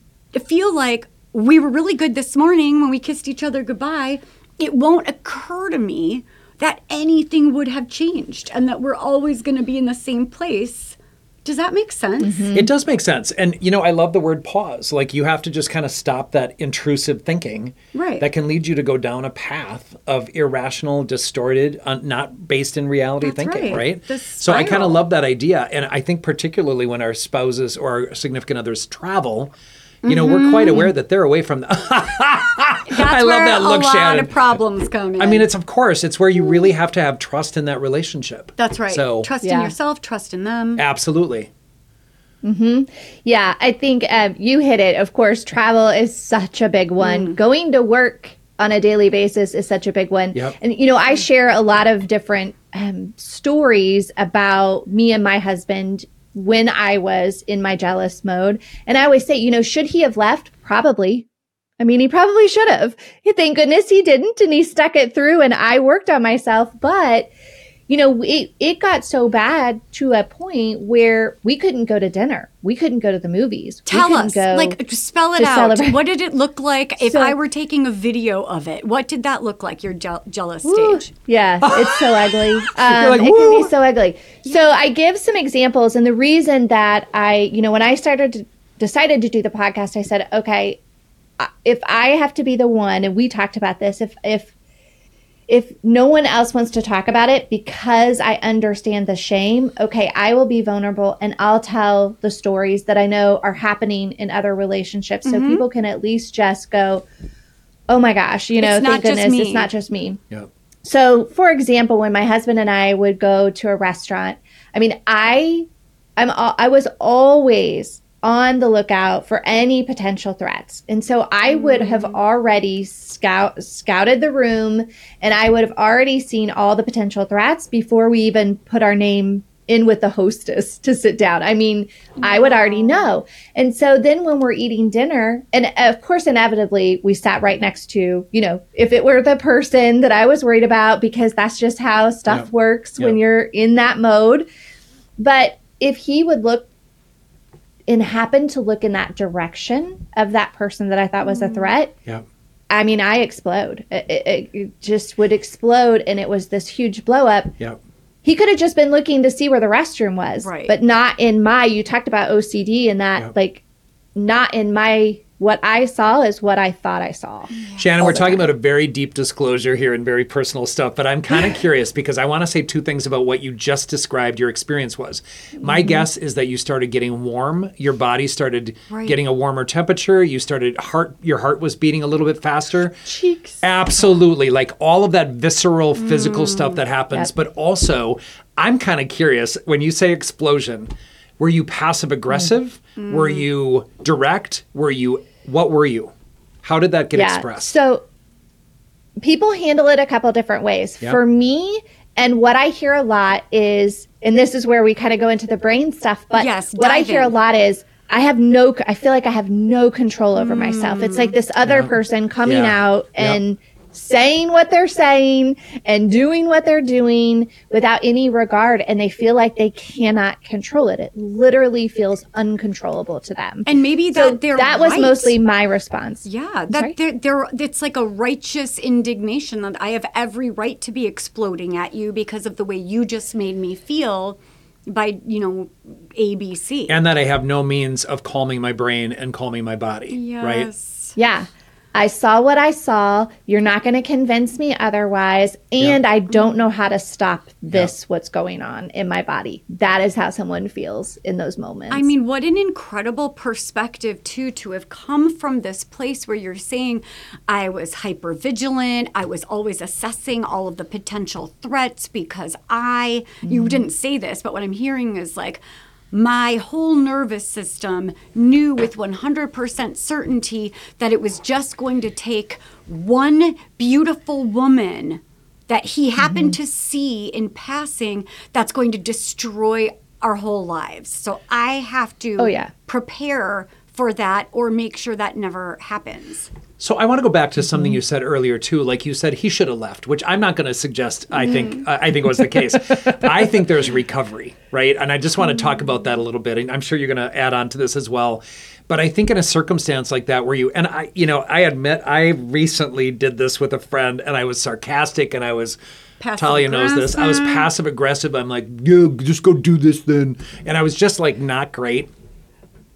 Speaker 2: feel like we were really good this morning when we kissed each other goodbye. It won't occur to me that anything would have changed and that we're always going to be in the same place. Does that make sense? Mm-hmm.
Speaker 1: It does make sense. And, you know, I love the word pause. Like, you have to just kind of stop that intrusive thinking
Speaker 2: Right.
Speaker 1: that can lead you to go down a path of irrational, distorted, un- not based in reality
Speaker 2: That's
Speaker 1: thinking,
Speaker 2: right.
Speaker 1: right? So I kind of love that idea. And I think, particularly when our spouses or our significant others travel, you know, we're quite aware that they're away from the.
Speaker 2: That's
Speaker 1: I love
Speaker 2: where
Speaker 1: that look,
Speaker 2: a lot
Speaker 1: Shanenn.
Speaker 2: of problems come in.
Speaker 1: I mean, it's of course, it's where you really have to have trust in that relationship.
Speaker 2: that's right.
Speaker 1: So,
Speaker 2: trust in yourself, trust in them.
Speaker 1: absolutely.
Speaker 3: Yeah, I think um, you hit it. Of course, travel is such a big one. Going to work on a daily basis is such a big one.
Speaker 1: Yep.
Speaker 3: And, you know, I share a lot of different um, stories about me and my husband when I was in my jealous mode. And I always say, you know, should he have left? Probably. I mean, he probably should have. Thank goodness he didn't. And he stuck it through and I worked on myself. But, you know, it, it got so bad to a point where we couldn't go to dinner. We couldn't go to the movies.
Speaker 2: Tell us, like, spell it out.
Speaker 3: celebrate.
Speaker 2: What did it look like if
Speaker 3: So-
Speaker 2: I were taking a video of it? What did that look like? Your je- jealous
Speaker 3: Woo.
Speaker 2: stage.
Speaker 3: Yeah, it's so ugly. Um,
Speaker 1: like,
Speaker 3: it can be so ugly. So I give some examples, and the reason that I, you know, when I started to, decided to do the podcast, I said, okay, if I have to be the one, and we talked about this, if if if no one else wants to talk about it because I understand the shame, okay, I will be vulnerable and I'll tell the stories that I know are happening in other relationships so
Speaker 2: Mm-hmm.
Speaker 3: people can at least just go, oh my gosh, you know,
Speaker 2: It's
Speaker 3: thank goodness
Speaker 2: me.
Speaker 3: it's not just me.
Speaker 1: Yeah.
Speaker 3: So, for example, when my husband and I would go to a restaurant, I mean, I I'm al- I was always on the lookout for any potential threats. And so I would have mm. already scout scouted the room and I would have already seen all the potential threats before we even put our name in with the hostess to sit down. I mean, I would already know. And so then when we're eating dinner, and of course, inevitably, we sat right next to, you know, if it were the person that I was worried about, because that's just how stuff
Speaker 1: Yeah.
Speaker 3: works when you're in that mode. But if he would look and happened to look in that direction of that person that I thought was a mm. threat,
Speaker 1: Yeah.
Speaker 3: I mean, I explode. It, it, it just would explode, and it was this huge blow up.
Speaker 1: Yeah.
Speaker 3: He could have just been looking to see where the restroom was,
Speaker 2: Right.
Speaker 3: but not in my. You talked about OCD and that,
Speaker 1: Yeah.
Speaker 3: like, not in my. What I saw is what I thought I saw.
Speaker 1: Shanenn, we're talking about a very deep disclosure here and very personal stuff, but I'm kind of curious because I want to say two things about what you just described your experience was. My
Speaker 2: Mm-hmm.
Speaker 1: guess is that you started getting warm, your body started
Speaker 2: Right.
Speaker 1: getting a warmer temperature, you started heart your heart was beating a little bit faster.
Speaker 3: Cheeks.
Speaker 1: Absolutely. Like all of that visceral physical stuff that happens,
Speaker 3: Yep.
Speaker 1: but also I'm kind of curious when you say explosion, were you passive aggressive? Mm. Were you direct? Were you what were you? How did that get expressed?
Speaker 3: So people handle it a couple different ways.
Speaker 1: Yeah.
Speaker 3: For me, and what I hear a lot is, and this is where we kind of go into the brain stuff, but
Speaker 2: Yes,
Speaker 3: what I hear
Speaker 2: in.
Speaker 3: a lot is, I have no, I feel like I have no control over myself. It's like this other
Speaker 1: Yeah.
Speaker 3: person coming
Speaker 1: Yeah.
Speaker 3: out
Speaker 1: Yep.
Speaker 3: And saying what they're saying and doing what they're doing without any regard. And they feel like they cannot control it. It literally feels uncontrollable to them.
Speaker 2: And maybe
Speaker 3: so
Speaker 2: that they're
Speaker 3: that was
Speaker 2: right.
Speaker 3: mostly my response.
Speaker 2: Yeah,
Speaker 3: sorry?
Speaker 2: that they're, they're, it's like a righteous indignation that I have every right to be exploding at you because of the way you just made me feel. by you know ABC.
Speaker 1: and that I have no means of calming my brain and calming my body. Right.
Speaker 3: Yeah. I saw what I saw. You're not going to convince me otherwise. And I don't know how to stop this, what's going on in my body. That is how someone feels in those moments.
Speaker 2: I mean, what an incredible perspective, too, to have come from this place where you're saying, I was hyper vigilant. I was always assessing all of the potential threats because I, you mm-hmm. didn't say this, but what I'm hearing is like, my whole nervous system knew with 100% certainty that it was just going to take one beautiful woman that he happened
Speaker 3: Mm-hmm.
Speaker 2: to see in passing that's going to destroy our whole lives. So I have to
Speaker 3: Oh, yeah.
Speaker 2: prepare for that or make sure that never happens.
Speaker 1: So I want to go back to
Speaker 2: Mm-hmm.
Speaker 1: something you said earlier too. Like you said, he should have left, which I'm not going to suggest. I
Speaker 2: Mm.
Speaker 1: think I I think was the case. I think there's recovery, right? And I just want to talk about that a little bit. And I'm sure you're going to add on to this as well. But I think in a circumstance like that, where you and I, you know, I admit I recently did this with a friend, and I was sarcastic, and I was. Talia knows this. I was passive aggressive. I'm like, yeah, just go do this then. And I was just like not great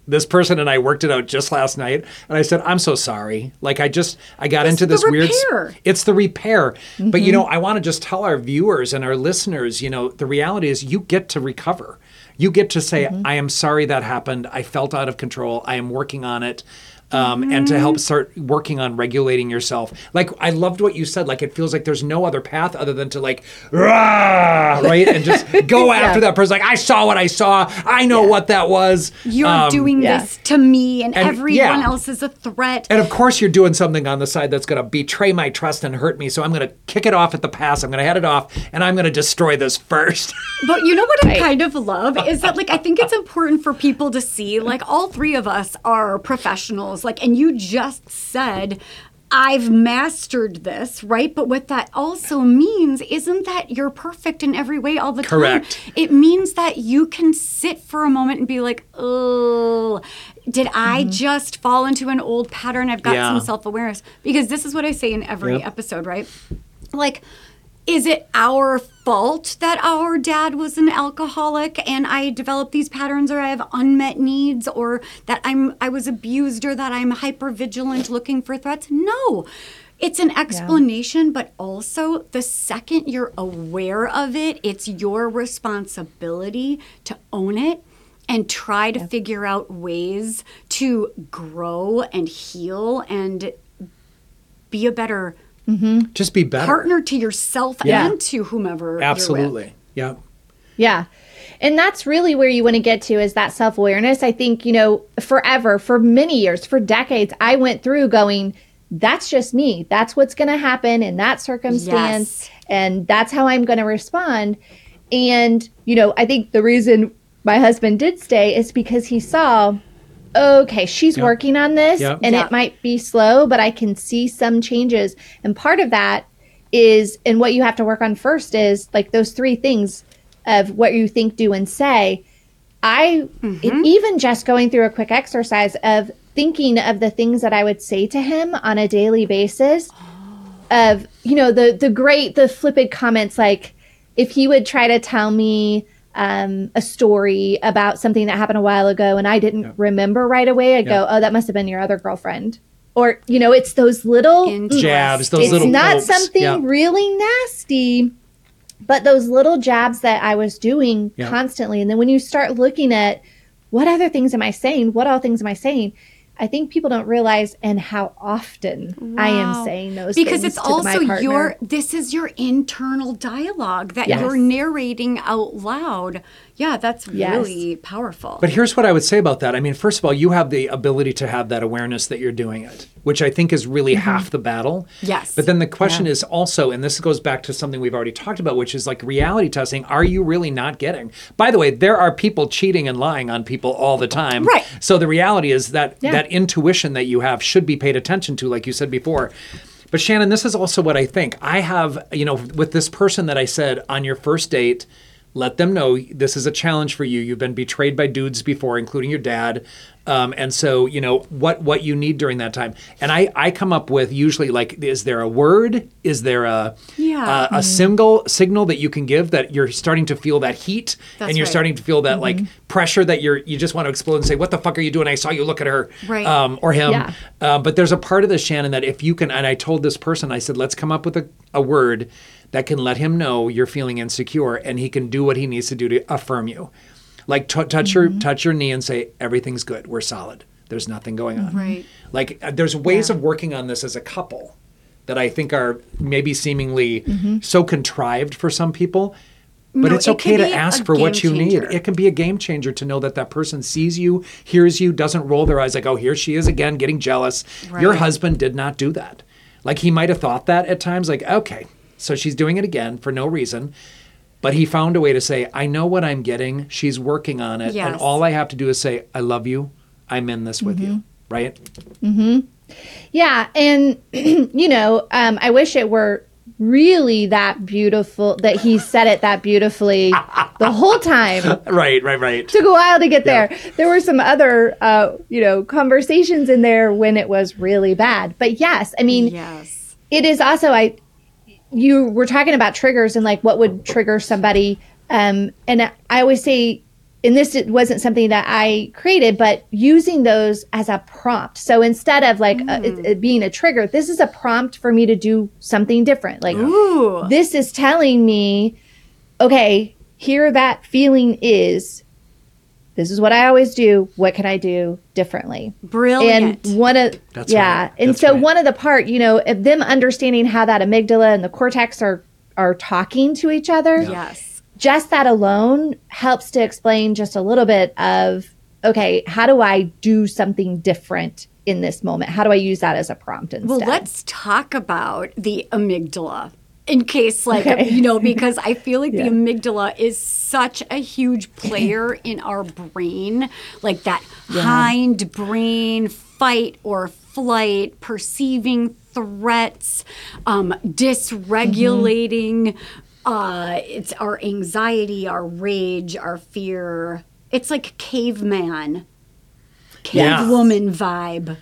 Speaker 1: this person and I worked it out just last night, and I said, "I'm so sorry. Like I just I got into
Speaker 2: the
Speaker 1: this weird. It's the repair. But you mm-hmm. know, I want to just tell our viewers and our listeners, you know, the reality is you get to recover. You get to say, "I am sorry that happened. I felt out of control. I am working on it." Um, and to help start working on regulating yourself. Like I loved what you said. Like it feels like there's no other path other than to like, "Rah!" right, and just go after that person. Like I saw what I saw. I know what that was.
Speaker 2: You're
Speaker 1: Um,
Speaker 2: doing
Speaker 3: yeah.
Speaker 2: this to me, and,
Speaker 1: and-
Speaker 2: everyone
Speaker 1: yeah.
Speaker 2: else is a threat.
Speaker 1: And of course, you're doing something on the side that's going to betray my trust and hurt me. So I'm going to kick it off at the pass. I'm going to head it off, and I'm going to destroy this first.
Speaker 2: But you know what I kind of love is that like I think it's important for people to see like all three of us are professionals like and you just said I've mastered this, right? But what that also means isn't that you're perfect in every way all the
Speaker 1: Correct.
Speaker 2: time. It means that you can sit for a moment and be like, "Oh, did I mm-hmm. just fall into an old pattern? I've got
Speaker 1: Yeah.
Speaker 2: some self-awareness." Because this is what I say in every
Speaker 1: Yep.
Speaker 2: episode, right? Like is it our fault that our dad was an alcoholic and I developed these patterns or I have unmet needs or that I'm I was abused or that I'm hyper vigilant looking for threats? No. It's an explanation, but also the second you're aware of it, it's your responsibility to own it and try to figure out ways to grow and heal and be a better Mm-hmm.
Speaker 1: Just be better.
Speaker 2: partner to yourself
Speaker 3: Yeah.
Speaker 2: and to whomever You're
Speaker 1: Absolutely. Yeah.
Speaker 3: Yeah. And that's really where you want to get to is that self awareness. I think, you know, forever, for many years, for decades, I went through going, that's just me. That's what's going to happen in that circumstance.
Speaker 2: Yes.
Speaker 3: And that's how I'm going to respond. And, you know, I think the reason my husband did stay is because he saw, okay, she's
Speaker 1: Yep.
Speaker 3: working on this
Speaker 1: Yep.
Speaker 3: and
Speaker 2: Yeah.
Speaker 3: it might be slow, but I can see some changes. And part of that is, and what you have to work on first is like those three things of what you think, do, and say. I
Speaker 2: Mm-hmm.
Speaker 3: even just going through a quick exercise of thinking of the things that I would say to him on a daily basis of you know the the great the flippant comments like if he would try to tell me um, a story about something that happened a while ago and I didn't remember right away. I'd go oh that must have been your other girlfriend. Or you know it's those little
Speaker 1: Jabs, those
Speaker 3: it's
Speaker 1: little
Speaker 3: not
Speaker 1: pokes.
Speaker 3: something
Speaker 1: Yeah.
Speaker 3: really nasty but those little jabs that i was doing
Speaker 1: Yeah.
Speaker 3: constantly. And then when you start looking at what other things am i saying? What all things am i saying i think people don't realize and how often i am saying those things. because it's
Speaker 2: also your this is your internal dialogue that
Speaker 3: Yes.
Speaker 2: you're narrating out loud yeah that's
Speaker 3: Yes.
Speaker 2: really powerful
Speaker 1: But here's what I would say about that. I mean, first of all, you have the ability to have that awareness that you're doing it, which I think is really mm-hmm. half the battle.
Speaker 2: Yes.
Speaker 1: But then the question is also, and this goes back to something we've already talked about, which is like reality testing. Are you really not getting? By the way, there are people cheating and lying on people all the time.
Speaker 2: Right.
Speaker 1: So the reality is that
Speaker 3: Yeah.
Speaker 1: that intuition that you have should be paid attention to, like you said before. But Shanenn, this is also what I think. I have, you know, with this person that I said on your first date, let them know this is a challenge for you. You've been betrayed by dudes before, including your dad. Um, and so, you know, what what you need during that time. And I I come up with usually like, is there a word? Is there a
Speaker 2: Yeah.
Speaker 1: a, a single signal that you can give that you're starting to feel that heat
Speaker 2: That's
Speaker 1: and you're
Speaker 2: right.
Speaker 1: starting to feel that like pressure that you're you just want to explode and say, what the fuck are you doing? I saw you look at her,
Speaker 2: Right.
Speaker 1: Um, or him.
Speaker 3: Yeah.
Speaker 1: Uh, but there's a part of this, Shanenn, that if you can, and I told this person, I said, let's come up with a, a word that can let him know you're feeling insecure, and he can do what he needs to do to affirm you. Like t- touch your touch your knee and say everything's good. We're solid. There's nothing going on.
Speaker 2: Right.
Speaker 1: Like uh, there's ways of working on this as a couple that I think are maybe seemingly so contrived for some people. But
Speaker 2: No,
Speaker 1: it's
Speaker 2: it
Speaker 1: okay to ask for what you need. It can be a game changer to know that that person sees you, hears you, doesn't roll their eyes like, "Oh, here she is again, getting jealous." Your husband did not do that. Like he might have thought that at times, like, "Okay, so she's doing it again for no reason." But he found a way to say, "I know what I'm getting. She's working on it, and all I have to do is say, I love you. I'm in this with you." Right? Mm hmm.
Speaker 3: Yeah, and you know, um, I wish it were really that beautiful that he said it that beautifully the whole time.
Speaker 1: Right. Right. Right.
Speaker 3: Took a while to get there. There were some other, uh, you know, conversations in there when it was really bad. But yes, I mean,
Speaker 2: Yes.
Speaker 3: it is also I. You were talking about triggers and like what would trigger somebody, um, and I always say, and this it wasn't something that I created, but using those as a prompt. So instead of like uh, it, it being a trigger, this is a prompt for me to do something different. Like
Speaker 2: Ooh.
Speaker 3: this is telling me, okay, here that feeling is. This is what I always do. What can I do differently?
Speaker 2: Brilliant.
Speaker 3: And one of
Speaker 1: That's
Speaker 3: yeah,
Speaker 1: right.
Speaker 3: and
Speaker 1: That's
Speaker 3: so
Speaker 1: right.
Speaker 3: one of the part, you know, of them understanding how that amygdala and the cortex are are talking to each other,
Speaker 2: yes.
Speaker 3: just that alone helps to explain just a little bit of okay, how do I do something different in this moment? How do I use that as a prompt instead?
Speaker 2: Well, let's talk about the amygdala in case, like,
Speaker 3: Okay.
Speaker 2: you know, because I feel like
Speaker 3: Yeah.
Speaker 2: the amygdala is such a huge player in our brain, like that hind brain, fight or flight, perceiving threats, um, dysregulating. Uh, it's our anxiety, our rage, our fear. It's like caveman,
Speaker 1: Yeah.
Speaker 2: cavewoman vibe.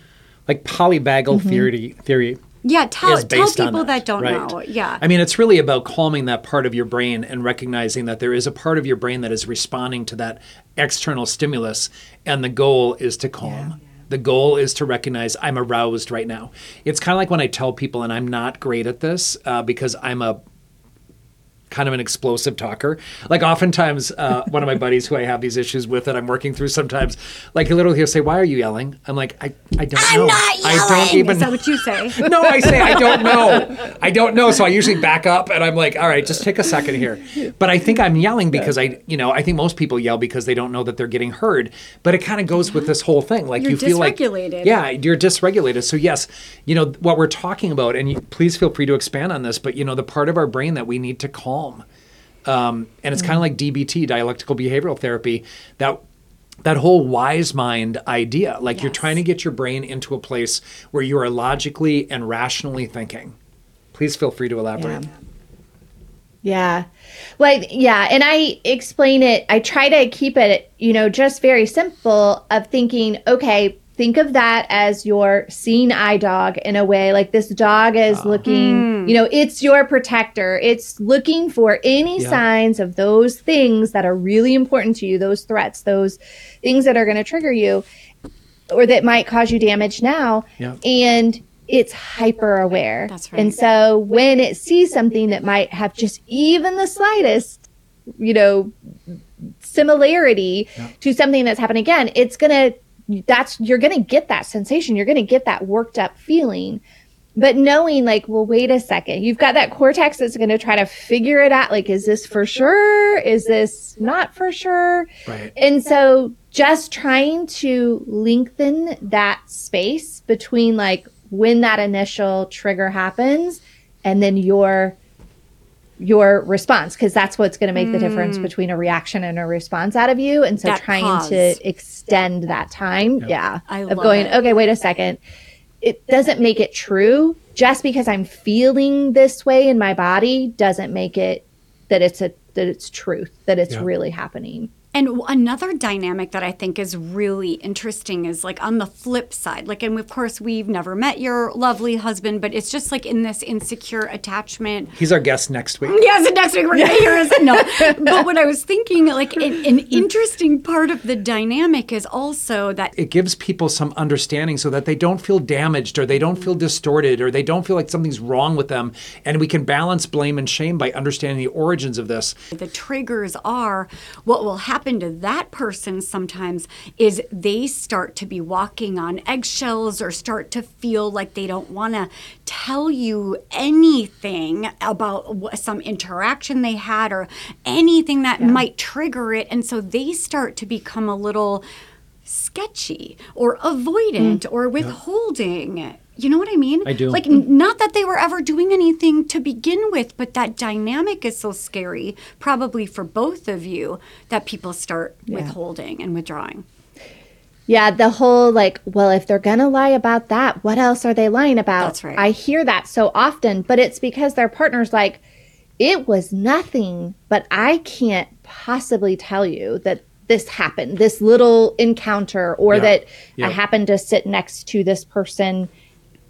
Speaker 1: Like polyvagal
Speaker 3: Mm-hmm.
Speaker 1: theory. Theory.
Speaker 2: Yeah, tell tell people
Speaker 1: that,
Speaker 2: that, don't
Speaker 1: right.
Speaker 2: know. Yeah.
Speaker 1: I mean, it's really about calming that part of your brain and recognizing that there is a part of your brain that is responding to that external stimulus, and the goal is to calm. The goal is to recognize I'm aroused right now. It's kind of like when I tell people, and I'm not great at this uh, because I'm a kind of an explosive talker. Like oftentimes, uh, one of my buddies who I have these issues with that I'm working through sometimes, like he literally he'll say, "Why are you yelling?" I'm like, "I, I don't know.
Speaker 2: I'm
Speaker 1: know.
Speaker 2: not
Speaker 1: I don't
Speaker 2: yelling!
Speaker 1: even
Speaker 2: Is that what you say?
Speaker 1: no, I say I don't know. I don't know. So I usually back up and I'm like, all right, just take a second here. But I think I'm yelling because I, you know, I think most people yell because they don't know that they're getting heard. But it kind of goes with this whole thing. Like
Speaker 2: You're
Speaker 1: you feel like, yeah, you're dysregulated. So yes, you know what we're talking about, and you, please feel free to expand on this. But you know, the part of our brain that we need to calm, um, and it's kind of like DBT, dialectical behavioral therapy, that that whole wise mind idea. Like you're trying to get your brain into a place where you are logically and rationally thinking. Please feel free to elaborate.
Speaker 3: Yeah. Well, yeah. And I explain it, I try to keep it, you know, just very simple of thinking, okay, think of that as your seeing eye dog in a way. Like this dog is ah. looking, hmm. you know, it's your protector. It's looking for any
Speaker 1: Yeah.
Speaker 3: signs of those things that are really important to you, those threats, those things that are going to trigger you or that might cause you damage now.
Speaker 1: Yeah.
Speaker 3: And it's hyper aware.
Speaker 2: That's right.
Speaker 3: And so when it sees something that might have just even the slightest, you know, similarity to something that's happened again, it's going to that's you're going to get that sensation. You're going to get that worked up feeling. But knowing like, well, wait a second. You've got that cortex that's going to try to figure it out like is this for sure? Is this not for sure?
Speaker 1: right
Speaker 3: And so just trying to lengthen that space between like when that initial trigger happens and then your your response because that's what's going to make the difference mm. between a reaction and a response out of you and so
Speaker 2: That
Speaker 3: trying
Speaker 2: pause.
Speaker 3: to extend that time yeah
Speaker 2: I
Speaker 3: of
Speaker 2: love
Speaker 3: going
Speaker 2: it.
Speaker 3: okay wait a second it doesn't make it true just because i'm feeling this way in my body doesn't make it that it's a that it's truth that it's
Speaker 1: Yeah.
Speaker 3: really happening
Speaker 2: And another dynamic that I think is really interesting is like on the flip side, like, and of course, we've never met your lovely husband, but it's just like in this insecure attachment.
Speaker 1: He's our guest next week.
Speaker 2: Yes, and next week we're gonna hear his no. But what I was thinking, like, an, an interesting part of the dynamic is also that
Speaker 1: It gives people some understanding so that they don't feel damaged or they don't feel distorted or they don't feel like something's wrong with them. And we can balance blame and shame by understanding the origins of this.
Speaker 2: the triggers are what will happen to that person sometimes is they start to be walking on eggshells or start to feel like they don't want to tell you anything about some interaction they had or anything that might trigger it. And so they start to become a little sketchy or avoidant mm. or withholding you know what I mean?
Speaker 1: I do.
Speaker 2: Like, n- not that they were ever doing anything to begin with, but that dynamic is so scary, probably for both of you, that people start withholding and withdrawing.
Speaker 3: Yeah, the whole like, well, if they're going to lie about that, what else are they lying about?
Speaker 2: That's right.
Speaker 3: I hear that so often, but it's because their partner's like, it was nothing, but I can't possibly tell you that this happened, this little encounter, or
Speaker 1: Yeah.
Speaker 3: that
Speaker 1: Yeah.
Speaker 3: I happened to sit next to this person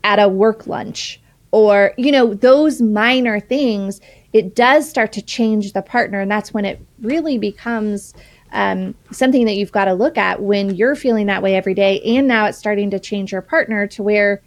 Speaker 3: at a work lunch or you know those minor things it does start to change the partner and that's when it really becomes um, something that you've got to look at when you're feeling that way every day and now it's starting to change your partner to where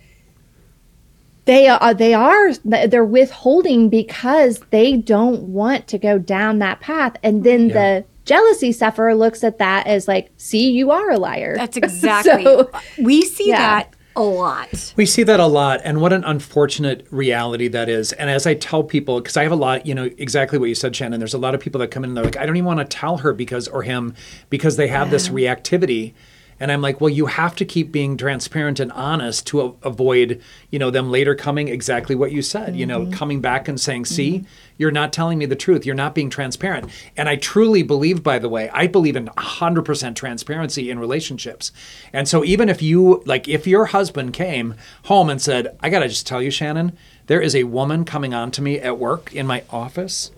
Speaker 3: they are they are they're withholding because they don't want to go down that path and then
Speaker 1: Yeah.
Speaker 3: the jealousy sufferer looks at that as like see you are a liar
Speaker 2: That's exactly.
Speaker 3: So-
Speaker 2: we see
Speaker 3: Yeah.
Speaker 2: that a lot.
Speaker 1: We see that a lot, and what an unfortunate reality that is. And as I tell people, because I have a lot, you know, exactly what you said, Shanenn. There's a lot of people that come in and they're like, I don't even want to tell her because or him because they have this reactivity. And I'm like, well, you have to keep being transparent and honest to a- avoid, you know, them later coming exactly what you said. You know, mm-hmm. coming back and saying, "See, mm-hmm. you're not telling me the truth. You're not being transparent." And I truly believe, by the way, I believe in 100% transparency in relationships. And so even if you like, if your husband came home and said, "I gotta just tell you, Shanenn, there is a woman coming on to me at work in my office,"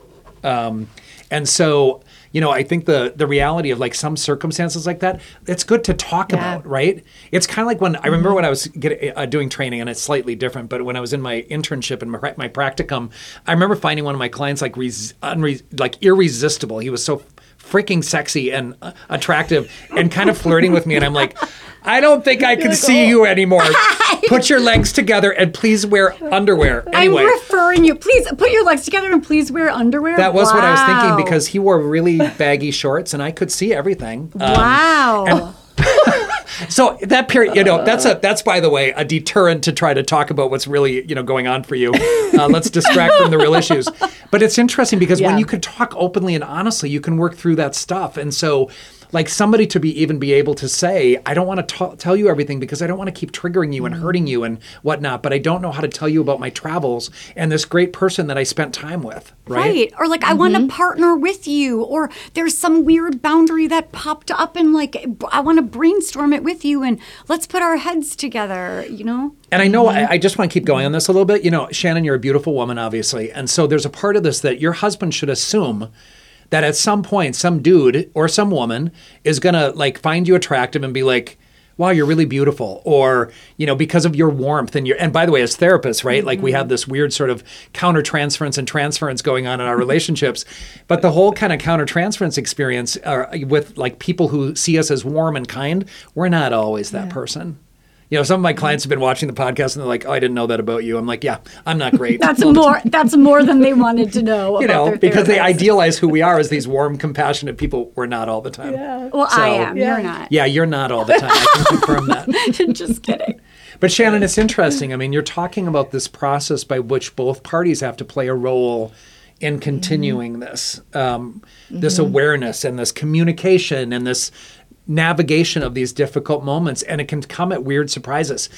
Speaker 1: um, and so you know i think the the reality of like some circumstances like that it's good to talk
Speaker 3: Yeah.
Speaker 1: about right? It's kind of like when i remember when i was getting, uh, doing training and it's slightly different but when i was in my internship and my, my practicum i remember finding one of my clients like res, unre, like irresistible. He was so freaking sexy and uh, attractive and kind of flirting with me and i'm like i don't think i can see you anymore put your legs together and please wear underwear anyway
Speaker 2: I'm referring you. Please put your legs together and please wear underwear.
Speaker 1: that was what I was thinking because he wore really baggy shorts and I could see everything. Um,
Speaker 2: Wow.
Speaker 1: So that period, you know, that's a that's by the way a deterrent to try to talk about what's really you know going on for you. Uh, let's distract from the real issues. But it's interesting because when you can talk openly and honestly, you can work through that stuff. And so, like somebody to be even be able to say, I don't want to tell you everything because I don't want to keep triggering you and mm. hurting you and whatnot. But I don't know how to tell you about my travels and this great person that I spent time with. Right.
Speaker 2: Right. Or like, I want to mm-hmm. partner with you. Or there's some weird boundary that popped up and like, I want to brainstorm it with you and let's put our heads together, you know?
Speaker 1: And I know I, mm-hmm. I just want to keep going on this a little bit. You know, Shanenn, you're a beautiful woman, obviously. And so there's a part of this that your husband should assume that at some point, some dude or some woman is going to like find you attractive and be like, wow, you're really beautiful. Or, you know, because of your warmth and your, and by the way, as therapists, right? Like we have this weird sort of counter transference and transference going on in our relationships. But the whole kind of counter transference experience uh, with like people who see us as warm and kind, we're not always that person. You know, some of my clients have been watching the podcast and they're like, "Oh, I didn't know that about you." I'm like, "Yeah, I'm not great."
Speaker 2: That's more, that's more than they wanted to know.
Speaker 1: you know,
Speaker 2: their
Speaker 1: because they idealize who we are as these warm, compassionate people. We're not all the time. Yeah,
Speaker 2: Well, I
Speaker 1: So-
Speaker 2: am. You're not.
Speaker 1: Yeah, you're not all the time. I can confirm that.
Speaker 2: Just kidding.
Speaker 1: But Shanenn, it's interesting. I mean, you're talking about this process by which both parties have to play a role in continuing this, um, this awareness and this communication and this navigation of these difficult moments, and it can come at weird surprises.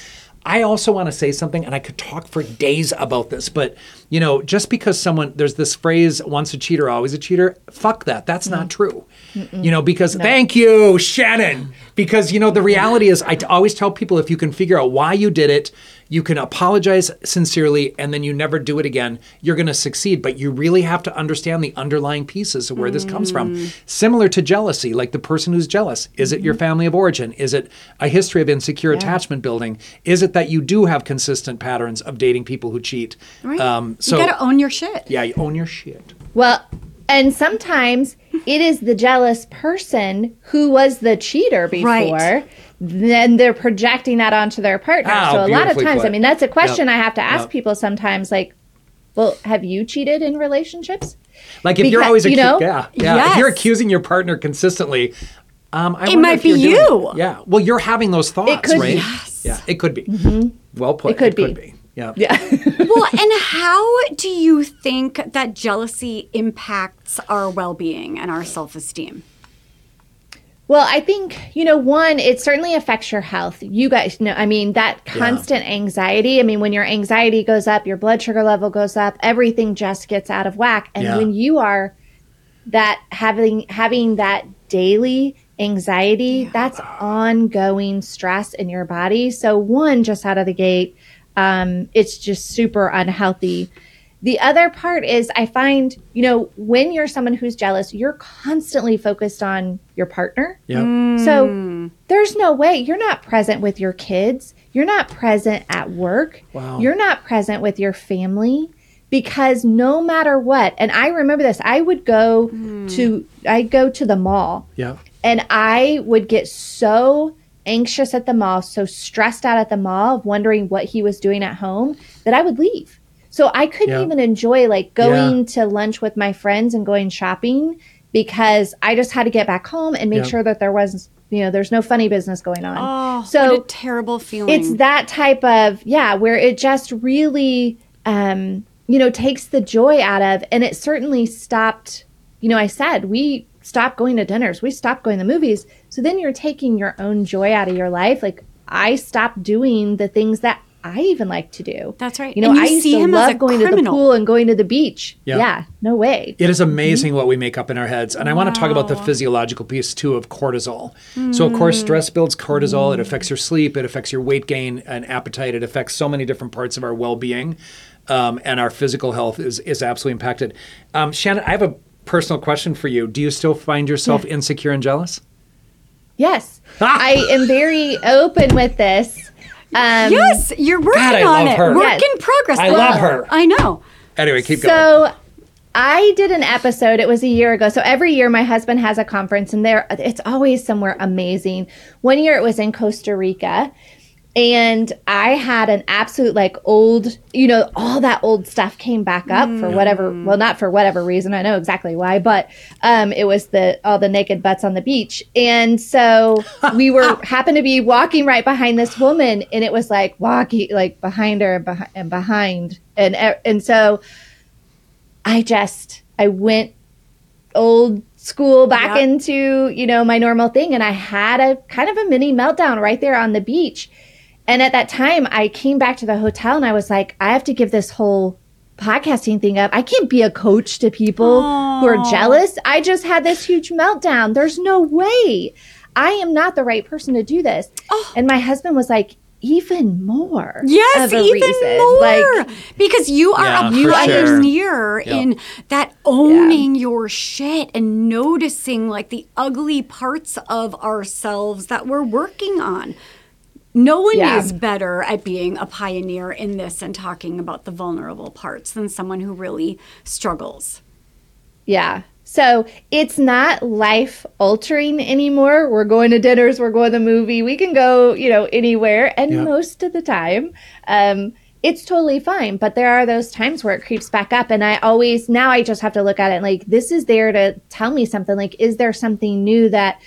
Speaker 1: I also want to say something, and I could talk for days about this, but you know, just because someone there's this phrase "once a cheater, always a cheater," fuck that. That's not true. You know, because thank you, Shanenn. Because you know, the reality is, I t- always tell people if you can figure out why you did it, you can apologize sincerely, and then you never do it again. You're going to succeed, but you really have to understand the underlying pieces of where this comes from. Similar to jealousy, like the person who's jealous. Is it your family of origin? Is it a history of insecure attachment building? Is it that you do have consistent patterns of dating people who cheat?
Speaker 2: Right.
Speaker 1: Um, so
Speaker 2: you got to own your shit.
Speaker 1: yeah, you own your shit.
Speaker 3: Well, and sometimes it is the jealous person who was the cheater before.
Speaker 2: Right.
Speaker 3: Then they're projecting that onto their partner.
Speaker 1: Ah,
Speaker 3: so a lot of times,
Speaker 1: put.
Speaker 3: I mean, that's a question
Speaker 1: Yep.
Speaker 3: I have to ask
Speaker 1: Yep.
Speaker 3: people sometimes. Like, well, have you cheated in relationships?
Speaker 1: Like if you're always
Speaker 3: you
Speaker 1: accu-
Speaker 3: know?
Speaker 1: yeah, yeah. If you're accusing your partner consistently, um, I
Speaker 2: It might
Speaker 1: if you're
Speaker 2: be
Speaker 1: doing-
Speaker 2: you.
Speaker 1: Yeah. Well, you're having those thoughts,
Speaker 3: it could
Speaker 1: right?
Speaker 2: Yes.
Speaker 1: Yeah, it could be. Well put.
Speaker 3: It could be.
Speaker 1: Yeah.
Speaker 3: Yeah.
Speaker 2: well, and how do you think that jealousy impacts our well being and our self esteem?
Speaker 3: Well, I think, you know, one, it certainly affects your health. You guys know, I mean, that constant anxiety. I mean, when your anxiety goes up, your blood sugar level goes up, everything just gets out of whack. And
Speaker 1: Yeah.
Speaker 3: when you are that having having that daily anxiety, that's ongoing stress in your body. So one, just out of the gate, um, it's just super unhealthy. The other part is I find, you know, when you're someone who's jealous, you're constantly focused on your partner.
Speaker 1: Yeah.
Speaker 3: So hmm. there's no way you're not present with your kids. You're not present at work.
Speaker 1: Wow.
Speaker 3: You're not present with your family because no matter what, and I remember this, I would go hmm. to I go to the mall
Speaker 1: Yeah.
Speaker 3: and I would get so anxious at the mall, so stressed out at the mall, wondering what he was doing at home, that I would leave. So I couldn't
Speaker 1: Yeah.
Speaker 3: even enjoy like going
Speaker 1: Yeah.
Speaker 3: to lunch with my friends and going shopping because I just had to get back home and make
Speaker 1: Yeah.
Speaker 3: sure that there was, you know, there's no funny business going on.
Speaker 2: Oh,
Speaker 3: So
Speaker 2: what a terrible feeling.
Speaker 3: it's that type of yeah where it just really um you know takes the joy out of and it certainly stopped you know i said we stopped going to dinners we stopped going to movies so then you're taking your own joy out of your life like i stopped doing the things that i even like to do
Speaker 2: That's right.
Speaker 3: you know
Speaker 2: And you
Speaker 3: i used
Speaker 2: see
Speaker 3: to
Speaker 2: him
Speaker 3: love
Speaker 2: a
Speaker 3: going to the pool and going to the beach
Speaker 1: Yeah.
Speaker 3: yeah, no way
Speaker 1: It is amazing what we make up in our heads. And I want to talk about the physiological piece too of cortisol. So, of course, stress builds cortisol. It affects your sleep, it affects your weight gain and appetite. It affects so many different parts of our well being. Um, and our physical health is, is absolutely impacted. Um, Shanenn, I have a personal question for you. Do you still find yourself insecure and jealous?
Speaker 3: yes i am very open with this um
Speaker 2: yes, you're working
Speaker 1: God, I
Speaker 2: on
Speaker 1: love
Speaker 2: it.
Speaker 1: her.
Speaker 2: Work
Speaker 3: Yes.
Speaker 2: in progress.
Speaker 1: I love her.
Speaker 2: I know.
Speaker 1: Anyway, keep going.
Speaker 3: so I did an episode. It was a year ago. So every year, my husband has a conference, and there it's always somewhere amazing. One year, it was in Costa Rica, and I had an absolute like old, you know, all that old stuff came back up for whatever. Well, not for whatever reason. I know exactly why, but um, it was the all the naked butts on the beach, and so we were happened to be walking right behind this woman, and it was like walking like behind her and behind and behind, and and so. I just I went old school back
Speaker 2: Yeah.
Speaker 3: into, you know, my normal thing and I had a kind of a mini meltdown right there on the beach. And at that time I came back to the hotel and I was like, I have to give this whole podcasting thing up. I can't be a coach to people who are jealous. I just had this huge meltdown. There's no way. I am not the right person to do this. Oh. And my husband was like, even more.
Speaker 2: Yes,
Speaker 3: of a
Speaker 2: even
Speaker 3: reason.
Speaker 2: more.
Speaker 3: Like,
Speaker 2: because you are
Speaker 1: Yeah,
Speaker 2: a
Speaker 1: for sure.
Speaker 2: pioneer in that owning your shit and noticing like the ugly parts of ourselves that we're working on. No one
Speaker 3: Yeah.
Speaker 2: is better at being a pioneer in this and talking about the vulnerable parts than someone who really struggles.
Speaker 3: Yeah. So it's not life altering anymore. We're going to dinners, we're going to the movie, we can go, you know, anywhere. And
Speaker 1: Yeah.
Speaker 3: most of the time, um, it's totally fine. But there are those times where it creeps back up. And I always, now I just have to look at it like, this is there to tell me something. Like, is there something new that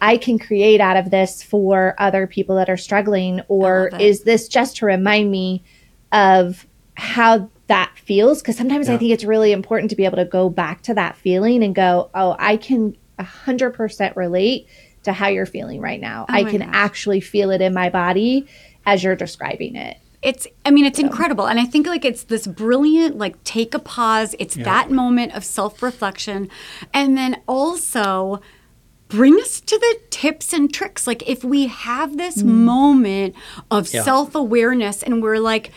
Speaker 3: I can create out of this for other people that are struggling? Or is this just to remind me of how that feels because sometimes I think it's really important to be able to go back to that feeling and go, oh, I can 100% relate to how you're feeling right now. Oh
Speaker 2: I
Speaker 3: can
Speaker 2: gosh.
Speaker 3: actually feel it in my body as you're describing it.
Speaker 2: it's i mean it's incredible and i think like it's this brilliant like take a pause it's that moment of self-reflection and then also bring us to the tips and tricks like if we have this mm. moment of
Speaker 1: Yeah.
Speaker 2: self-awareness and we're like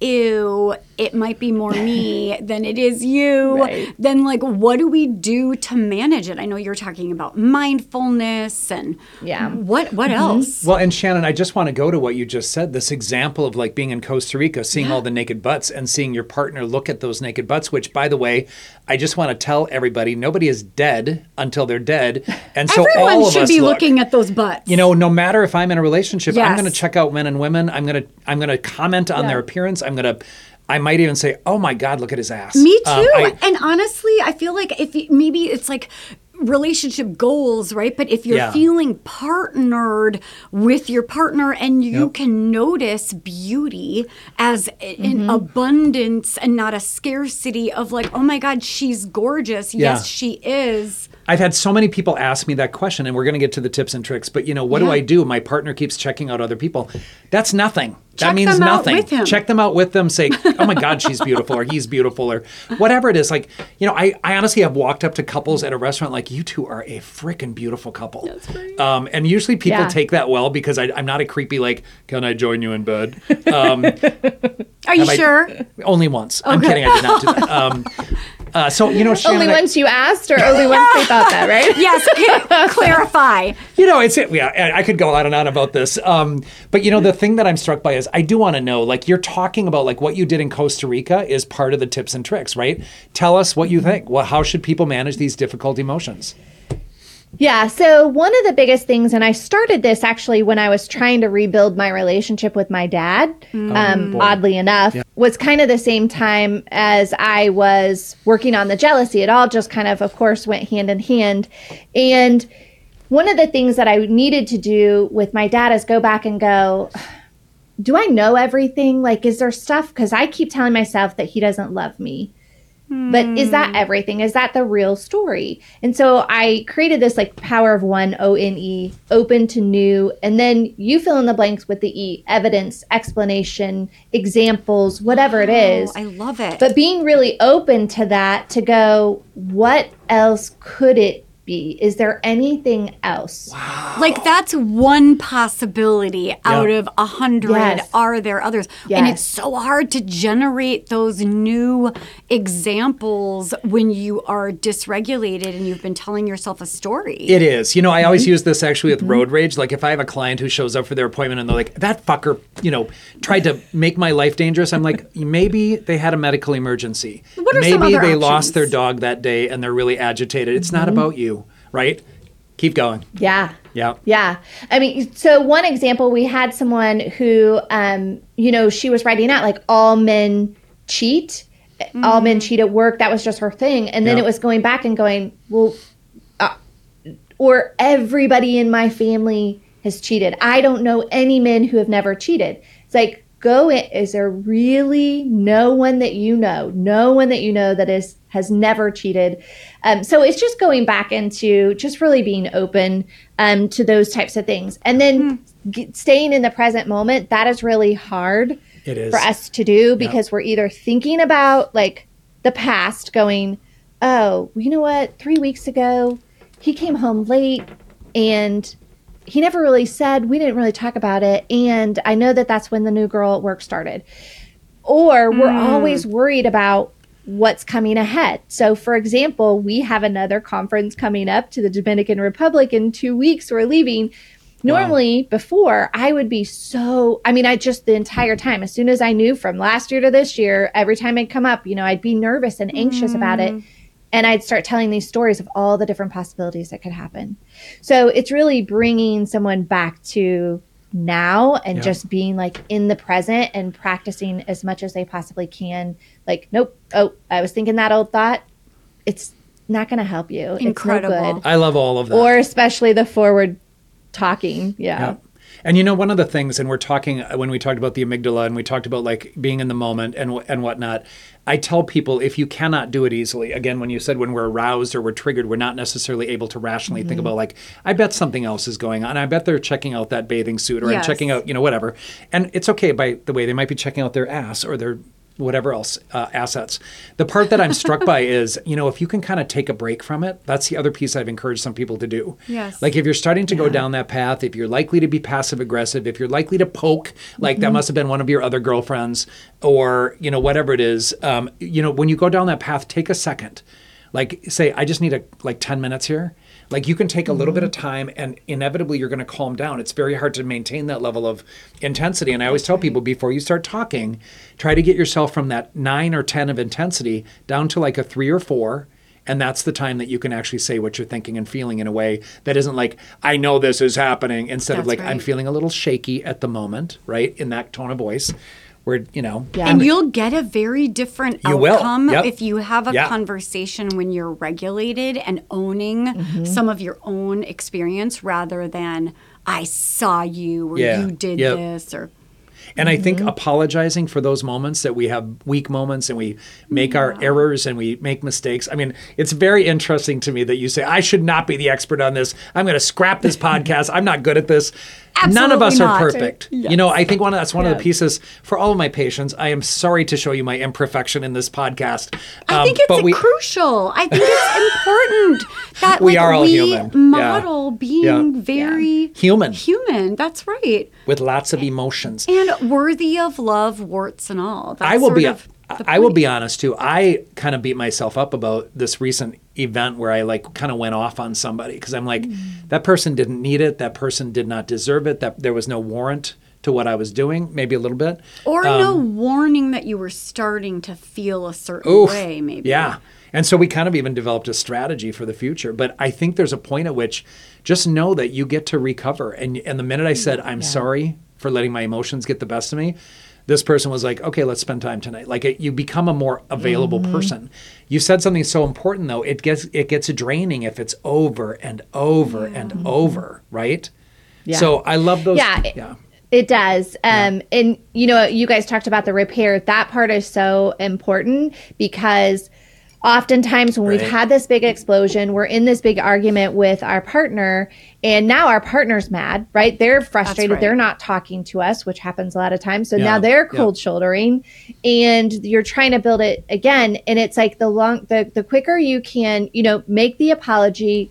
Speaker 2: ew it might be more me than it is you
Speaker 3: Right.
Speaker 2: then like what do we do to manage it i know you're talking about mindfulness and
Speaker 3: Yeah.
Speaker 2: what what mm-hmm. else
Speaker 1: Well, and Shanenn, I just want to go to what you just said. This example of like being in Costa Rica, seeing all the naked butts, and seeing your partner look at those naked butts. Which, by the way, I just want to tell everybody: nobody is dead until they're dead, and so
Speaker 2: everyone
Speaker 1: all of
Speaker 2: should
Speaker 1: us
Speaker 2: be
Speaker 1: look.
Speaker 2: looking at those butts
Speaker 1: You know, no matter if I'm in a relationship, I'm going to check out men and women. I'm going to I'm going to comment on their appearance. I'm going to I might even say, "Oh my God, look at his ass."
Speaker 2: Me too.
Speaker 1: Um, I-
Speaker 2: and honestly, I feel like if you, maybe it's like relationship goals, right? But if you're
Speaker 1: Yeah.
Speaker 2: feeling partnered with your partner and you
Speaker 1: Yep.
Speaker 2: can notice beauty as
Speaker 1: Mm-hmm.
Speaker 2: an abundance and not a scarcity of like, oh my God, she's gorgeous.
Speaker 1: Yeah.
Speaker 2: Yes, she is.
Speaker 1: I've had so many people ask me that question, and we're going to get to the tips and tricks. But you know, what do I do? My partner keeps checking out other people. That's nothing.
Speaker 2: Check
Speaker 1: that means
Speaker 2: them out
Speaker 1: nothing.
Speaker 2: with him.
Speaker 1: Check them out with them. Say, "Oh my God, she's beautiful," or "He's beautiful," or whatever it is. Like, you know, I, I honestly have walked up to couples at a restaurant like, "You two are a freaking beautiful couple." That's. Um, and usually people
Speaker 3: Yeah.
Speaker 1: take that well because I, I'm not a creepy like, "Can I join you in bed?" Um,
Speaker 2: Are you
Speaker 1: Have I-
Speaker 2: sure?
Speaker 1: only once. I'm kidding. I did not do that. Um, uh, so you know, Shanenn,
Speaker 3: only
Speaker 1: I-
Speaker 3: once you asked, or only once they thought that, right?
Speaker 2: yes, clarify.
Speaker 1: You know, it's it. Yeah, I I could go on and on about this. Um, but you know, the thing that I'm struck by is I do want to know. Like, you're talking about like what you did in Costa Rica is part of the tips and tricks, right? Tell us what you think. Well, how should people manage these difficult emotions?
Speaker 3: Yeah. So, one of the biggest things, and I started this actually when I was trying to rebuild my relationship with my dad, um, oddly enough, was kind of the same time as I was working on the jealousy. It all just kind of, of course, went hand in hand. And one of the things that I needed to do with my dad is go back and go, do I know everything? Like, is there stuff? Because I keep telling myself that he doesn't love me. But is that hmm. everything? Is that the real story? And so I created this like power of one, O N E, open to new. And then you fill in the blanks with the E evidence, explanation, examples, whatever it is.
Speaker 2: Oh, I love it.
Speaker 3: But being really open to that to go, what else could it be? Is there anything else?
Speaker 2: Like that's one possibility out of a hundred.
Speaker 3: Yes.
Speaker 2: Are there others? And it's so hard to generate those new examples when you are dysregulated and you've been telling yourself a story.
Speaker 1: It is. You know, I
Speaker 2: Mm-hmm.
Speaker 1: always use this actually with road rage. Like, if I have a client who shows up for their appointment and they're like, "That fucker," you know, tried to make my life dangerous. I'm like, maybe they had a medical emergency.
Speaker 2: What are
Speaker 1: maybe
Speaker 2: some other
Speaker 1: they lost their dog that day and they're really agitated. It's
Speaker 2: Mm-hmm.
Speaker 1: not about you, right? Keep going.
Speaker 3: Yeah.
Speaker 1: Yeah.
Speaker 3: Yeah. I mean, so one example, we had someone who, um, you know, she was writing out like all men cheat, all men cheat at work. That was just her thing. And then
Speaker 1: Yeah.
Speaker 3: it was going back and going, well, uh, or everybody in my family has cheated. I don't know any men who have never cheated. It's like, go in. Is there really no one that you know, no one that you know that is has never cheated? Um, so it's just going back into just really being open um, to those types of things, and then g- staying in the present moment. That is really hard
Speaker 1: is.
Speaker 3: for us to do because we're either thinking about like the past, going, "Oh, you know what? Three weeks ago, he came home late, and he never really said. We didn't really talk about it, and I know that that's when the new girl at work started." Or we're always worried about what's coming ahead. So, for example, we have another conference coming up to the Dominican Republic in two weeks. We're leaving. Normally, before I would be so, I mean, I just the entire time, as soon as I knew from last year to this year, every time it'd come up, you know, I'd be nervous and anxious about it. Mm. And I'd start telling these stories of all the different possibilities that could happen. So it's really bringing someone back to now and
Speaker 1: Yeah.
Speaker 3: just being like in the present and practicing as much as they possibly can. Like, nope, oh, I was thinking that old thought. It's not going to help you. It's no
Speaker 2: Incredible.
Speaker 3: good.
Speaker 1: I love all of that.
Speaker 3: Or especially the forward talking. Yeah.
Speaker 1: Yeah. And you know, one of the things, and we're talking uh, when we talked about the amygdala and we talked about like being in the moment and and whatnot. I tell people if you cannot do it easily, again, when you said when we're aroused or we're triggered, we're not necessarily able to rationally think mm-hmm. about like, I bet something else is going on. I bet they're checking out that bathing suit or I'm checking out, you know, whatever. And it's okay. By the way, they might be checking out their ass or their whatever else uh, assets. The part that I'm struck by is, you know, if you can kind of take a break from it, that's the other piece I've encouraged some people to do.
Speaker 2: Yes.
Speaker 1: Like if you're starting to go down that path, if you're likely to be passive aggressive, if you're likely to poke, like that must have been one of your other girlfriends, or you know whatever it is, um, you know when you go down that path, take a second, like say I just need a like ten minutes here. Like you can take a little bit of mm-hmm. time, and inevitably you're going to calm down. It's very hard to maintain that level of intensity. And I always tell people before you start talking, try to get yourself from that nine or ten of intensity down to like a three or four. And that's the time that you can actually say what you're thinking and feeling in a way that isn't like, I know this is happening, instead of
Speaker 2: That's
Speaker 1: like, I'm feeling a little shaky at the moment, right? In that tone of voice, where, you know,
Speaker 3: Yeah.
Speaker 2: And you'll get a very different
Speaker 1: You
Speaker 2: outcome
Speaker 1: Yep.
Speaker 2: if you have a
Speaker 1: Yeah.
Speaker 2: conversation when you're regulated and owning
Speaker 1: Mm-hmm.
Speaker 2: some of your own experience rather than I saw you or
Speaker 1: Yeah.
Speaker 2: you did
Speaker 1: Yep.
Speaker 2: this or
Speaker 1: And I think
Speaker 2: Mm-hmm.
Speaker 1: apologizing for those moments that we have weak moments and we make our errors and we make mistakes. I mean, it's very interesting to me that you say, I should not be the expert on this. I'm going to scrap this podcast. I'm not good at this. None of us
Speaker 2: Absolutely
Speaker 1: are
Speaker 2: not.
Speaker 1: perfect. You know, I think one of, that's one of the pieces for all of my patients. I am sorry to show you my imperfection in this podcast.
Speaker 2: I
Speaker 1: Um,
Speaker 2: think it's
Speaker 1: but we,
Speaker 2: crucial. I think it's important that
Speaker 1: We
Speaker 2: like,
Speaker 1: are all
Speaker 2: we
Speaker 1: human. Yeah.
Speaker 2: model being
Speaker 1: Yeah.
Speaker 2: very
Speaker 1: Human.
Speaker 2: Human. That's right.
Speaker 1: with lots of emotions.
Speaker 2: And worthy of love, warts and all. That's
Speaker 1: I will be. I will be honest too. I kind of beat myself up about this recent event where I like kind of went off on somebody because I'm like, that person didn't need it. That person did not deserve it. That there was no warrant to what I was doing. Maybe a little bit.
Speaker 2: Or no warning that you were starting to feel a certain
Speaker 1: Um, Oof.
Speaker 2: way, maybe.
Speaker 1: Yeah. And so we kind of even developed a strategy for the future. But I think there's a point at which just know that you get to recover. And and the minute I said I'm sorry for letting my emotions get the best of me, this person was like, okay, let's spend time tonight. Like it, you become a more available
Speaker 2: Mm-hmm.
Speaker 1: person. You said something so important though. It gets it gets draining if it's over and over and over, right? Yeah. So I love those.
Speaker 3: Yeah, it-
Speaker 1: yeah.
Speaker 3: It does. Um, And, you know, you guys talked about the repair. That part is so important because oftentimes when
Speaker 1: Right.
Speaker 3: we've had this big explosion, we're in this big argument with our partner, and now our partner's mad, right? They're frustrated.
Speaker 2: right.
Speaker 3: They're not talking to us, which happens a lot of times. So
Speaker 1: Yeah,
Speaker 3: now they're
Speaker 1: yeah.
Speaker 3: cold shouldering, and you're trying to build it again. And it's like the long, the, the quicker you can, you know, make the apology,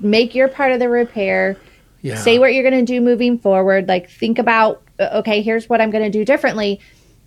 Speaker 3: make your part of the repair
Speaker 1: Yeah.
Speaker 3: say what you're going to do moving forward like think about okay here's what i'm going to do differently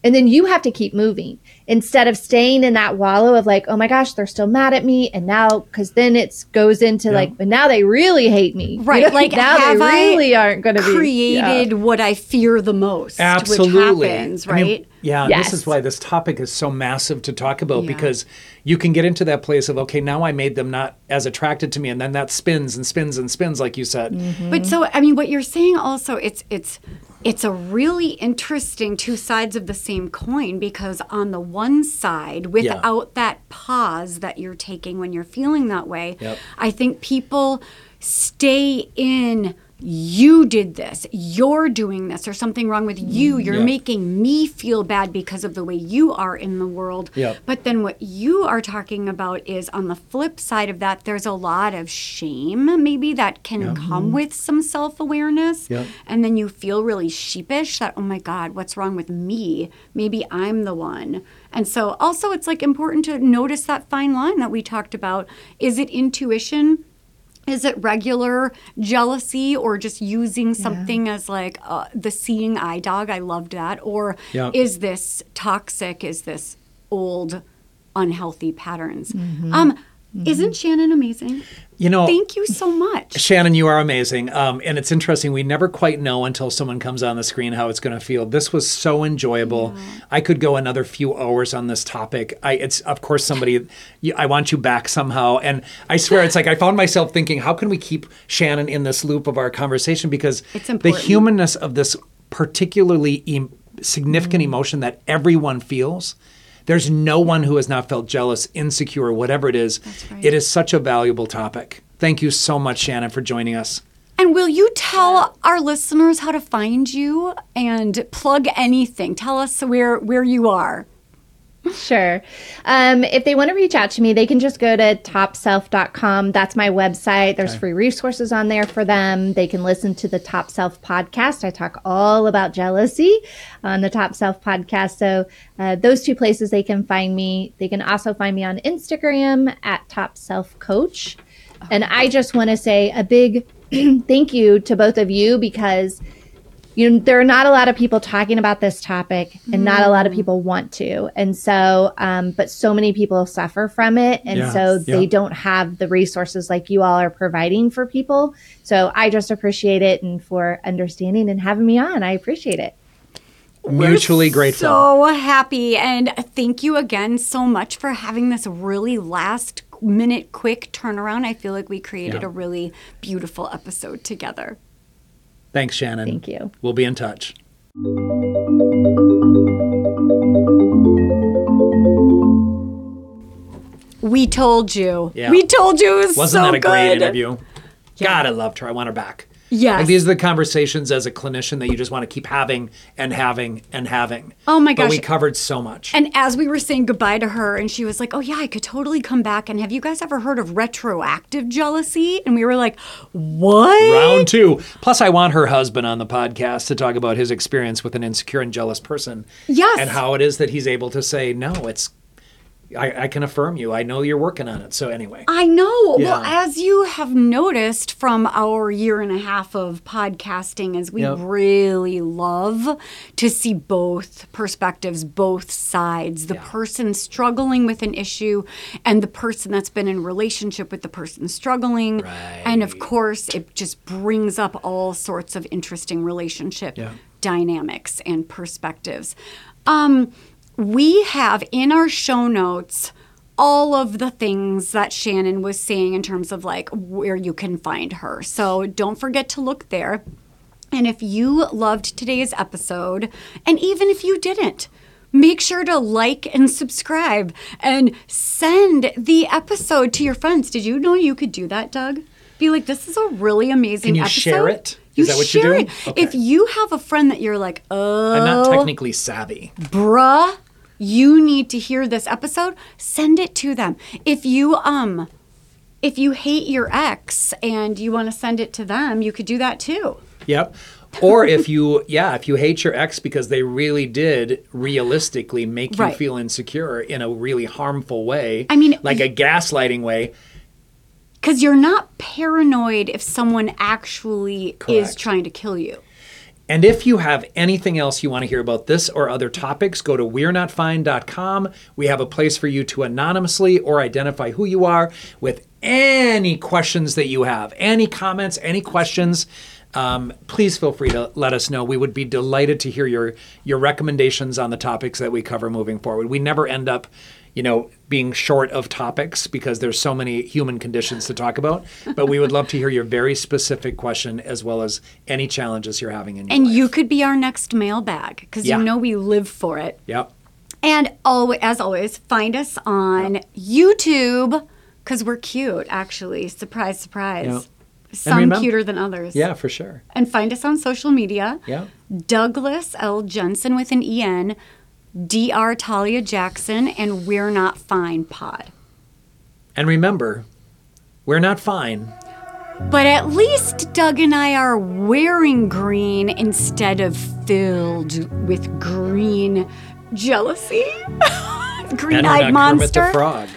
Speaker 3: and then you have to keep moving instead of staying in that wallow of like oh my gosh they're still mad at me and now because then it goes into like but now they really hate me You
Speaker 2: Right.
Speaker 3: know,
Speaker 2: Like,
Speaker 3: now
Speaker 2: have
Speaker 3: they
Speaker 2: I
Speaker 3: really aren't going to be
Speaker 2: created what I fear the most,
Speaker 1: Absolutely.
Speaker 2: which happens,
Speaker 1: I mean,
Speaker 2: right?
Speaker 1: yeah,
Speaker 3: Yes.
Speaker 1: this is why this topic is so massive to talk about
Speaker 2: Yeah.
Speaker 1: because you can get into that place of okay, now I made them not as attracted to me, and then that spins and spins and spins, like you said.
Speaker 2: But so I mean what you're saying also it's it's it's a really interesting two sides of the same coin because on the one side without that pause that you're taking when you're feeling that way
Speaker 1: Yep.
Speaker 2: I think people stay in you did this you're doing this there's something wrong with you mm-hmm. you're
Speaker 1: Yeah.
Speaker 2: making me feel bad because of the way you are in the world but then what you are talking about is on the flip side of that, there's a lot of shame maybe that can come mm-hmm. with some self awareness. And then you feel really sheepish that, oh my God, what's wrong with me? Maybe I'm the one. And so also it's like important to notice that fine line that we talked about. Is it intuition? Is it regular jealousy or just using something as like uh, the seeing eye dog? I loved that. Or
Speaker 1: Yeah.
Speaker 2: is this toxic? Is this old, unhealthy patterns? Um, isn't Shanenn amazing?
Speaker 1: You know,
Speaker 2: Thank you so much.
Speaker 1: Shanenn, you are amazing. Um, and it's interesting. We never quite know until someone comes on the screen how it's going to feel. This was so enjoyable. I could go another few hours on this topic. I, it's of course somebody. I want you back somehow. And I swear, it's like I found myself thinking, how can we keep Shanenn in this loop of our conversation? Because the humanness of this particularly em- significant emotion that everyone feels. There's no one who has not felt jealous, insecure, whatever it is.
Speaker 2: right.
Speaker 1: It is such a valuable topic. Thank you so much, Shanenn, for joining us.
Speaker 2: And will you tell our listeners how to find you and plug anything? Tell us where where you are.
Speaker 3: Sure. Um, if they want to reach out to me, they can just go to topself.com. That's my website. There's free resources on there for them. They can listen to the Top Self podcast. I talk all about jealousy on the Top Self podcast. So, uh, those two places they can find me. They can also find me on Instagram at Top Self Coach. And I just want to say a big thank you to both of you because you know there are not a lot of people talking about this topic and not a lot of people want to and so um, but so many people suffer from it and
Speaker 1: Yeah,
Speaker 3: so they
Speaker 1: yeah.
Speaker 3: don't have the resources like you all are providing for people so i just appreciate it and for understanding and having me on i appreciate it
Speaker 1: Mutually grateful.
Speaker 2: So happy. And thank you again so much for having this really last minute quick turnaround. I feel like we created
Speaker 1: Yeah.
Speaker 2: a really beautiful episode together.
Speaker 1: Thanks, Shanenn.
Speaker 3: Thank you.
Speaker 1: We'll be in touch.
Speaker 2: We told you.
Speaker 1: Yeah.
Speaker 2: We told you it was
Speaker 1: Wasn't
Speaker 2: so
Speaker 1: that a great
Speaker 2: good.
Speaker 1: interview? God, I loved her. I want her back.
Speaker 2: Yes.
Speaker 1: Like these are the conversations as a clinician that you just want to keep having and having and having.
Speaker 2: Oh my gosh.
Speaker 1: But we covered so much.
Speaker 2: And as we were saying goodbye to her, and she was like, Oh, yeah, I could totally come back. And have you guys ever heard of retroactive jealousy? And we were like, What?
Speaker 1: Round two. Plus, I want her husband on the podcast to talk about his experience with an insecure and jealous person.
Speaker 2: Yes.
Speaker 1: And how it is that he's able to say, no, it's, I, I can affirm you. I know you're working on it. So, anyway.
Speaker 2: I know. Well, as you have noticed from our year and a half of podcasting, is we
Speaker 1: Yep.
Speaker 2: really love to see both perspectives, both sides, the person struggling with an issue and the person that's been in relationship with the person struggling. And of course, it just brings up all sorts of interesting relationship
Speaker 1: Yeah.
Speaker 2: dynamics and perspectives. Um, we have in our show notes all of the things that Shanenn was saying in terms of like where you can find her. So don't forget to look there. And if you loved today's episode, and even if you didn't, make sure to like and subscribe and send the episode to your friends. Did you know you could do that, Doug? Be like, this is a really amazing
Speaker 1: Can you
Speaker 2: episode.
Speaker 1: share it? Is that what you
Speaker 2: share
Speaker 1: do?
Speaker 2: it.
Speaker 1: Okay.
Speaker 2: If you have a friend that you're like, oh,
Speaker 1: I'm not oh, technically savvy.
Speaker 2: bruh, you need to hear this episode, send it to them. If you um if you hate your ex and you want to send it to them, you could do that too.
Speaker 1: Yep. Or if you, yeah, if you hate your ex because they really did realistically make you
Speaker 2: Right.
Speaker 1: feel insecure in a really harmful way.
Speaker 2: I mean,
Speaker 1: like a gaslighting way.
Speaker 2: Cuz you're not paranoid if someone actually is trying to kill you.
Speaker 1: And if you have anything else you want to hear about this or other topics, go to we're not fine.com. We have a place for you to anonymously or identify who you are with any questions that you have, any comments, any questions. Um, please feel free to let us know. We would be delighted to hear your your recommendations on the topics that we cover moving forward. We never end up, you know, being short of topics because there's so many human conditions to talk about. But we would love to hear your very specific question as well as any challenges you're having in your
Speaker 2: And
Speaker 1: life.
Speaker 2: you could be our next mailbag cuz
Speaker 1: Yeah.
Speaker 2: you know we live for it.
Speaker 1: Yep.
Speaker 2: And always, as always, find us on YouTube because we're cute, actually. Surprise, surprise.
Speaker 1: Yep.
Speaker 2: Some
Speaker 1: remember-
Speaker 2: cuter than others.
Speaker 1: Yeah, for sure.
Speaker 2: And find us on social media.
Speaker 1: Yeah.
Speaker 2: Douglas L. Jensen with an EN, Dr. Talia Jackson, and We're Not Fine Pod.
Speaker 1: And remember, we're not fine.
Speaker 2: But at least Doug and I are wearing green instead of filled with green jealousy. green eyed
Speaker 1: not Kermit the
Speaker 2: monster.
Speaker 1: Frog.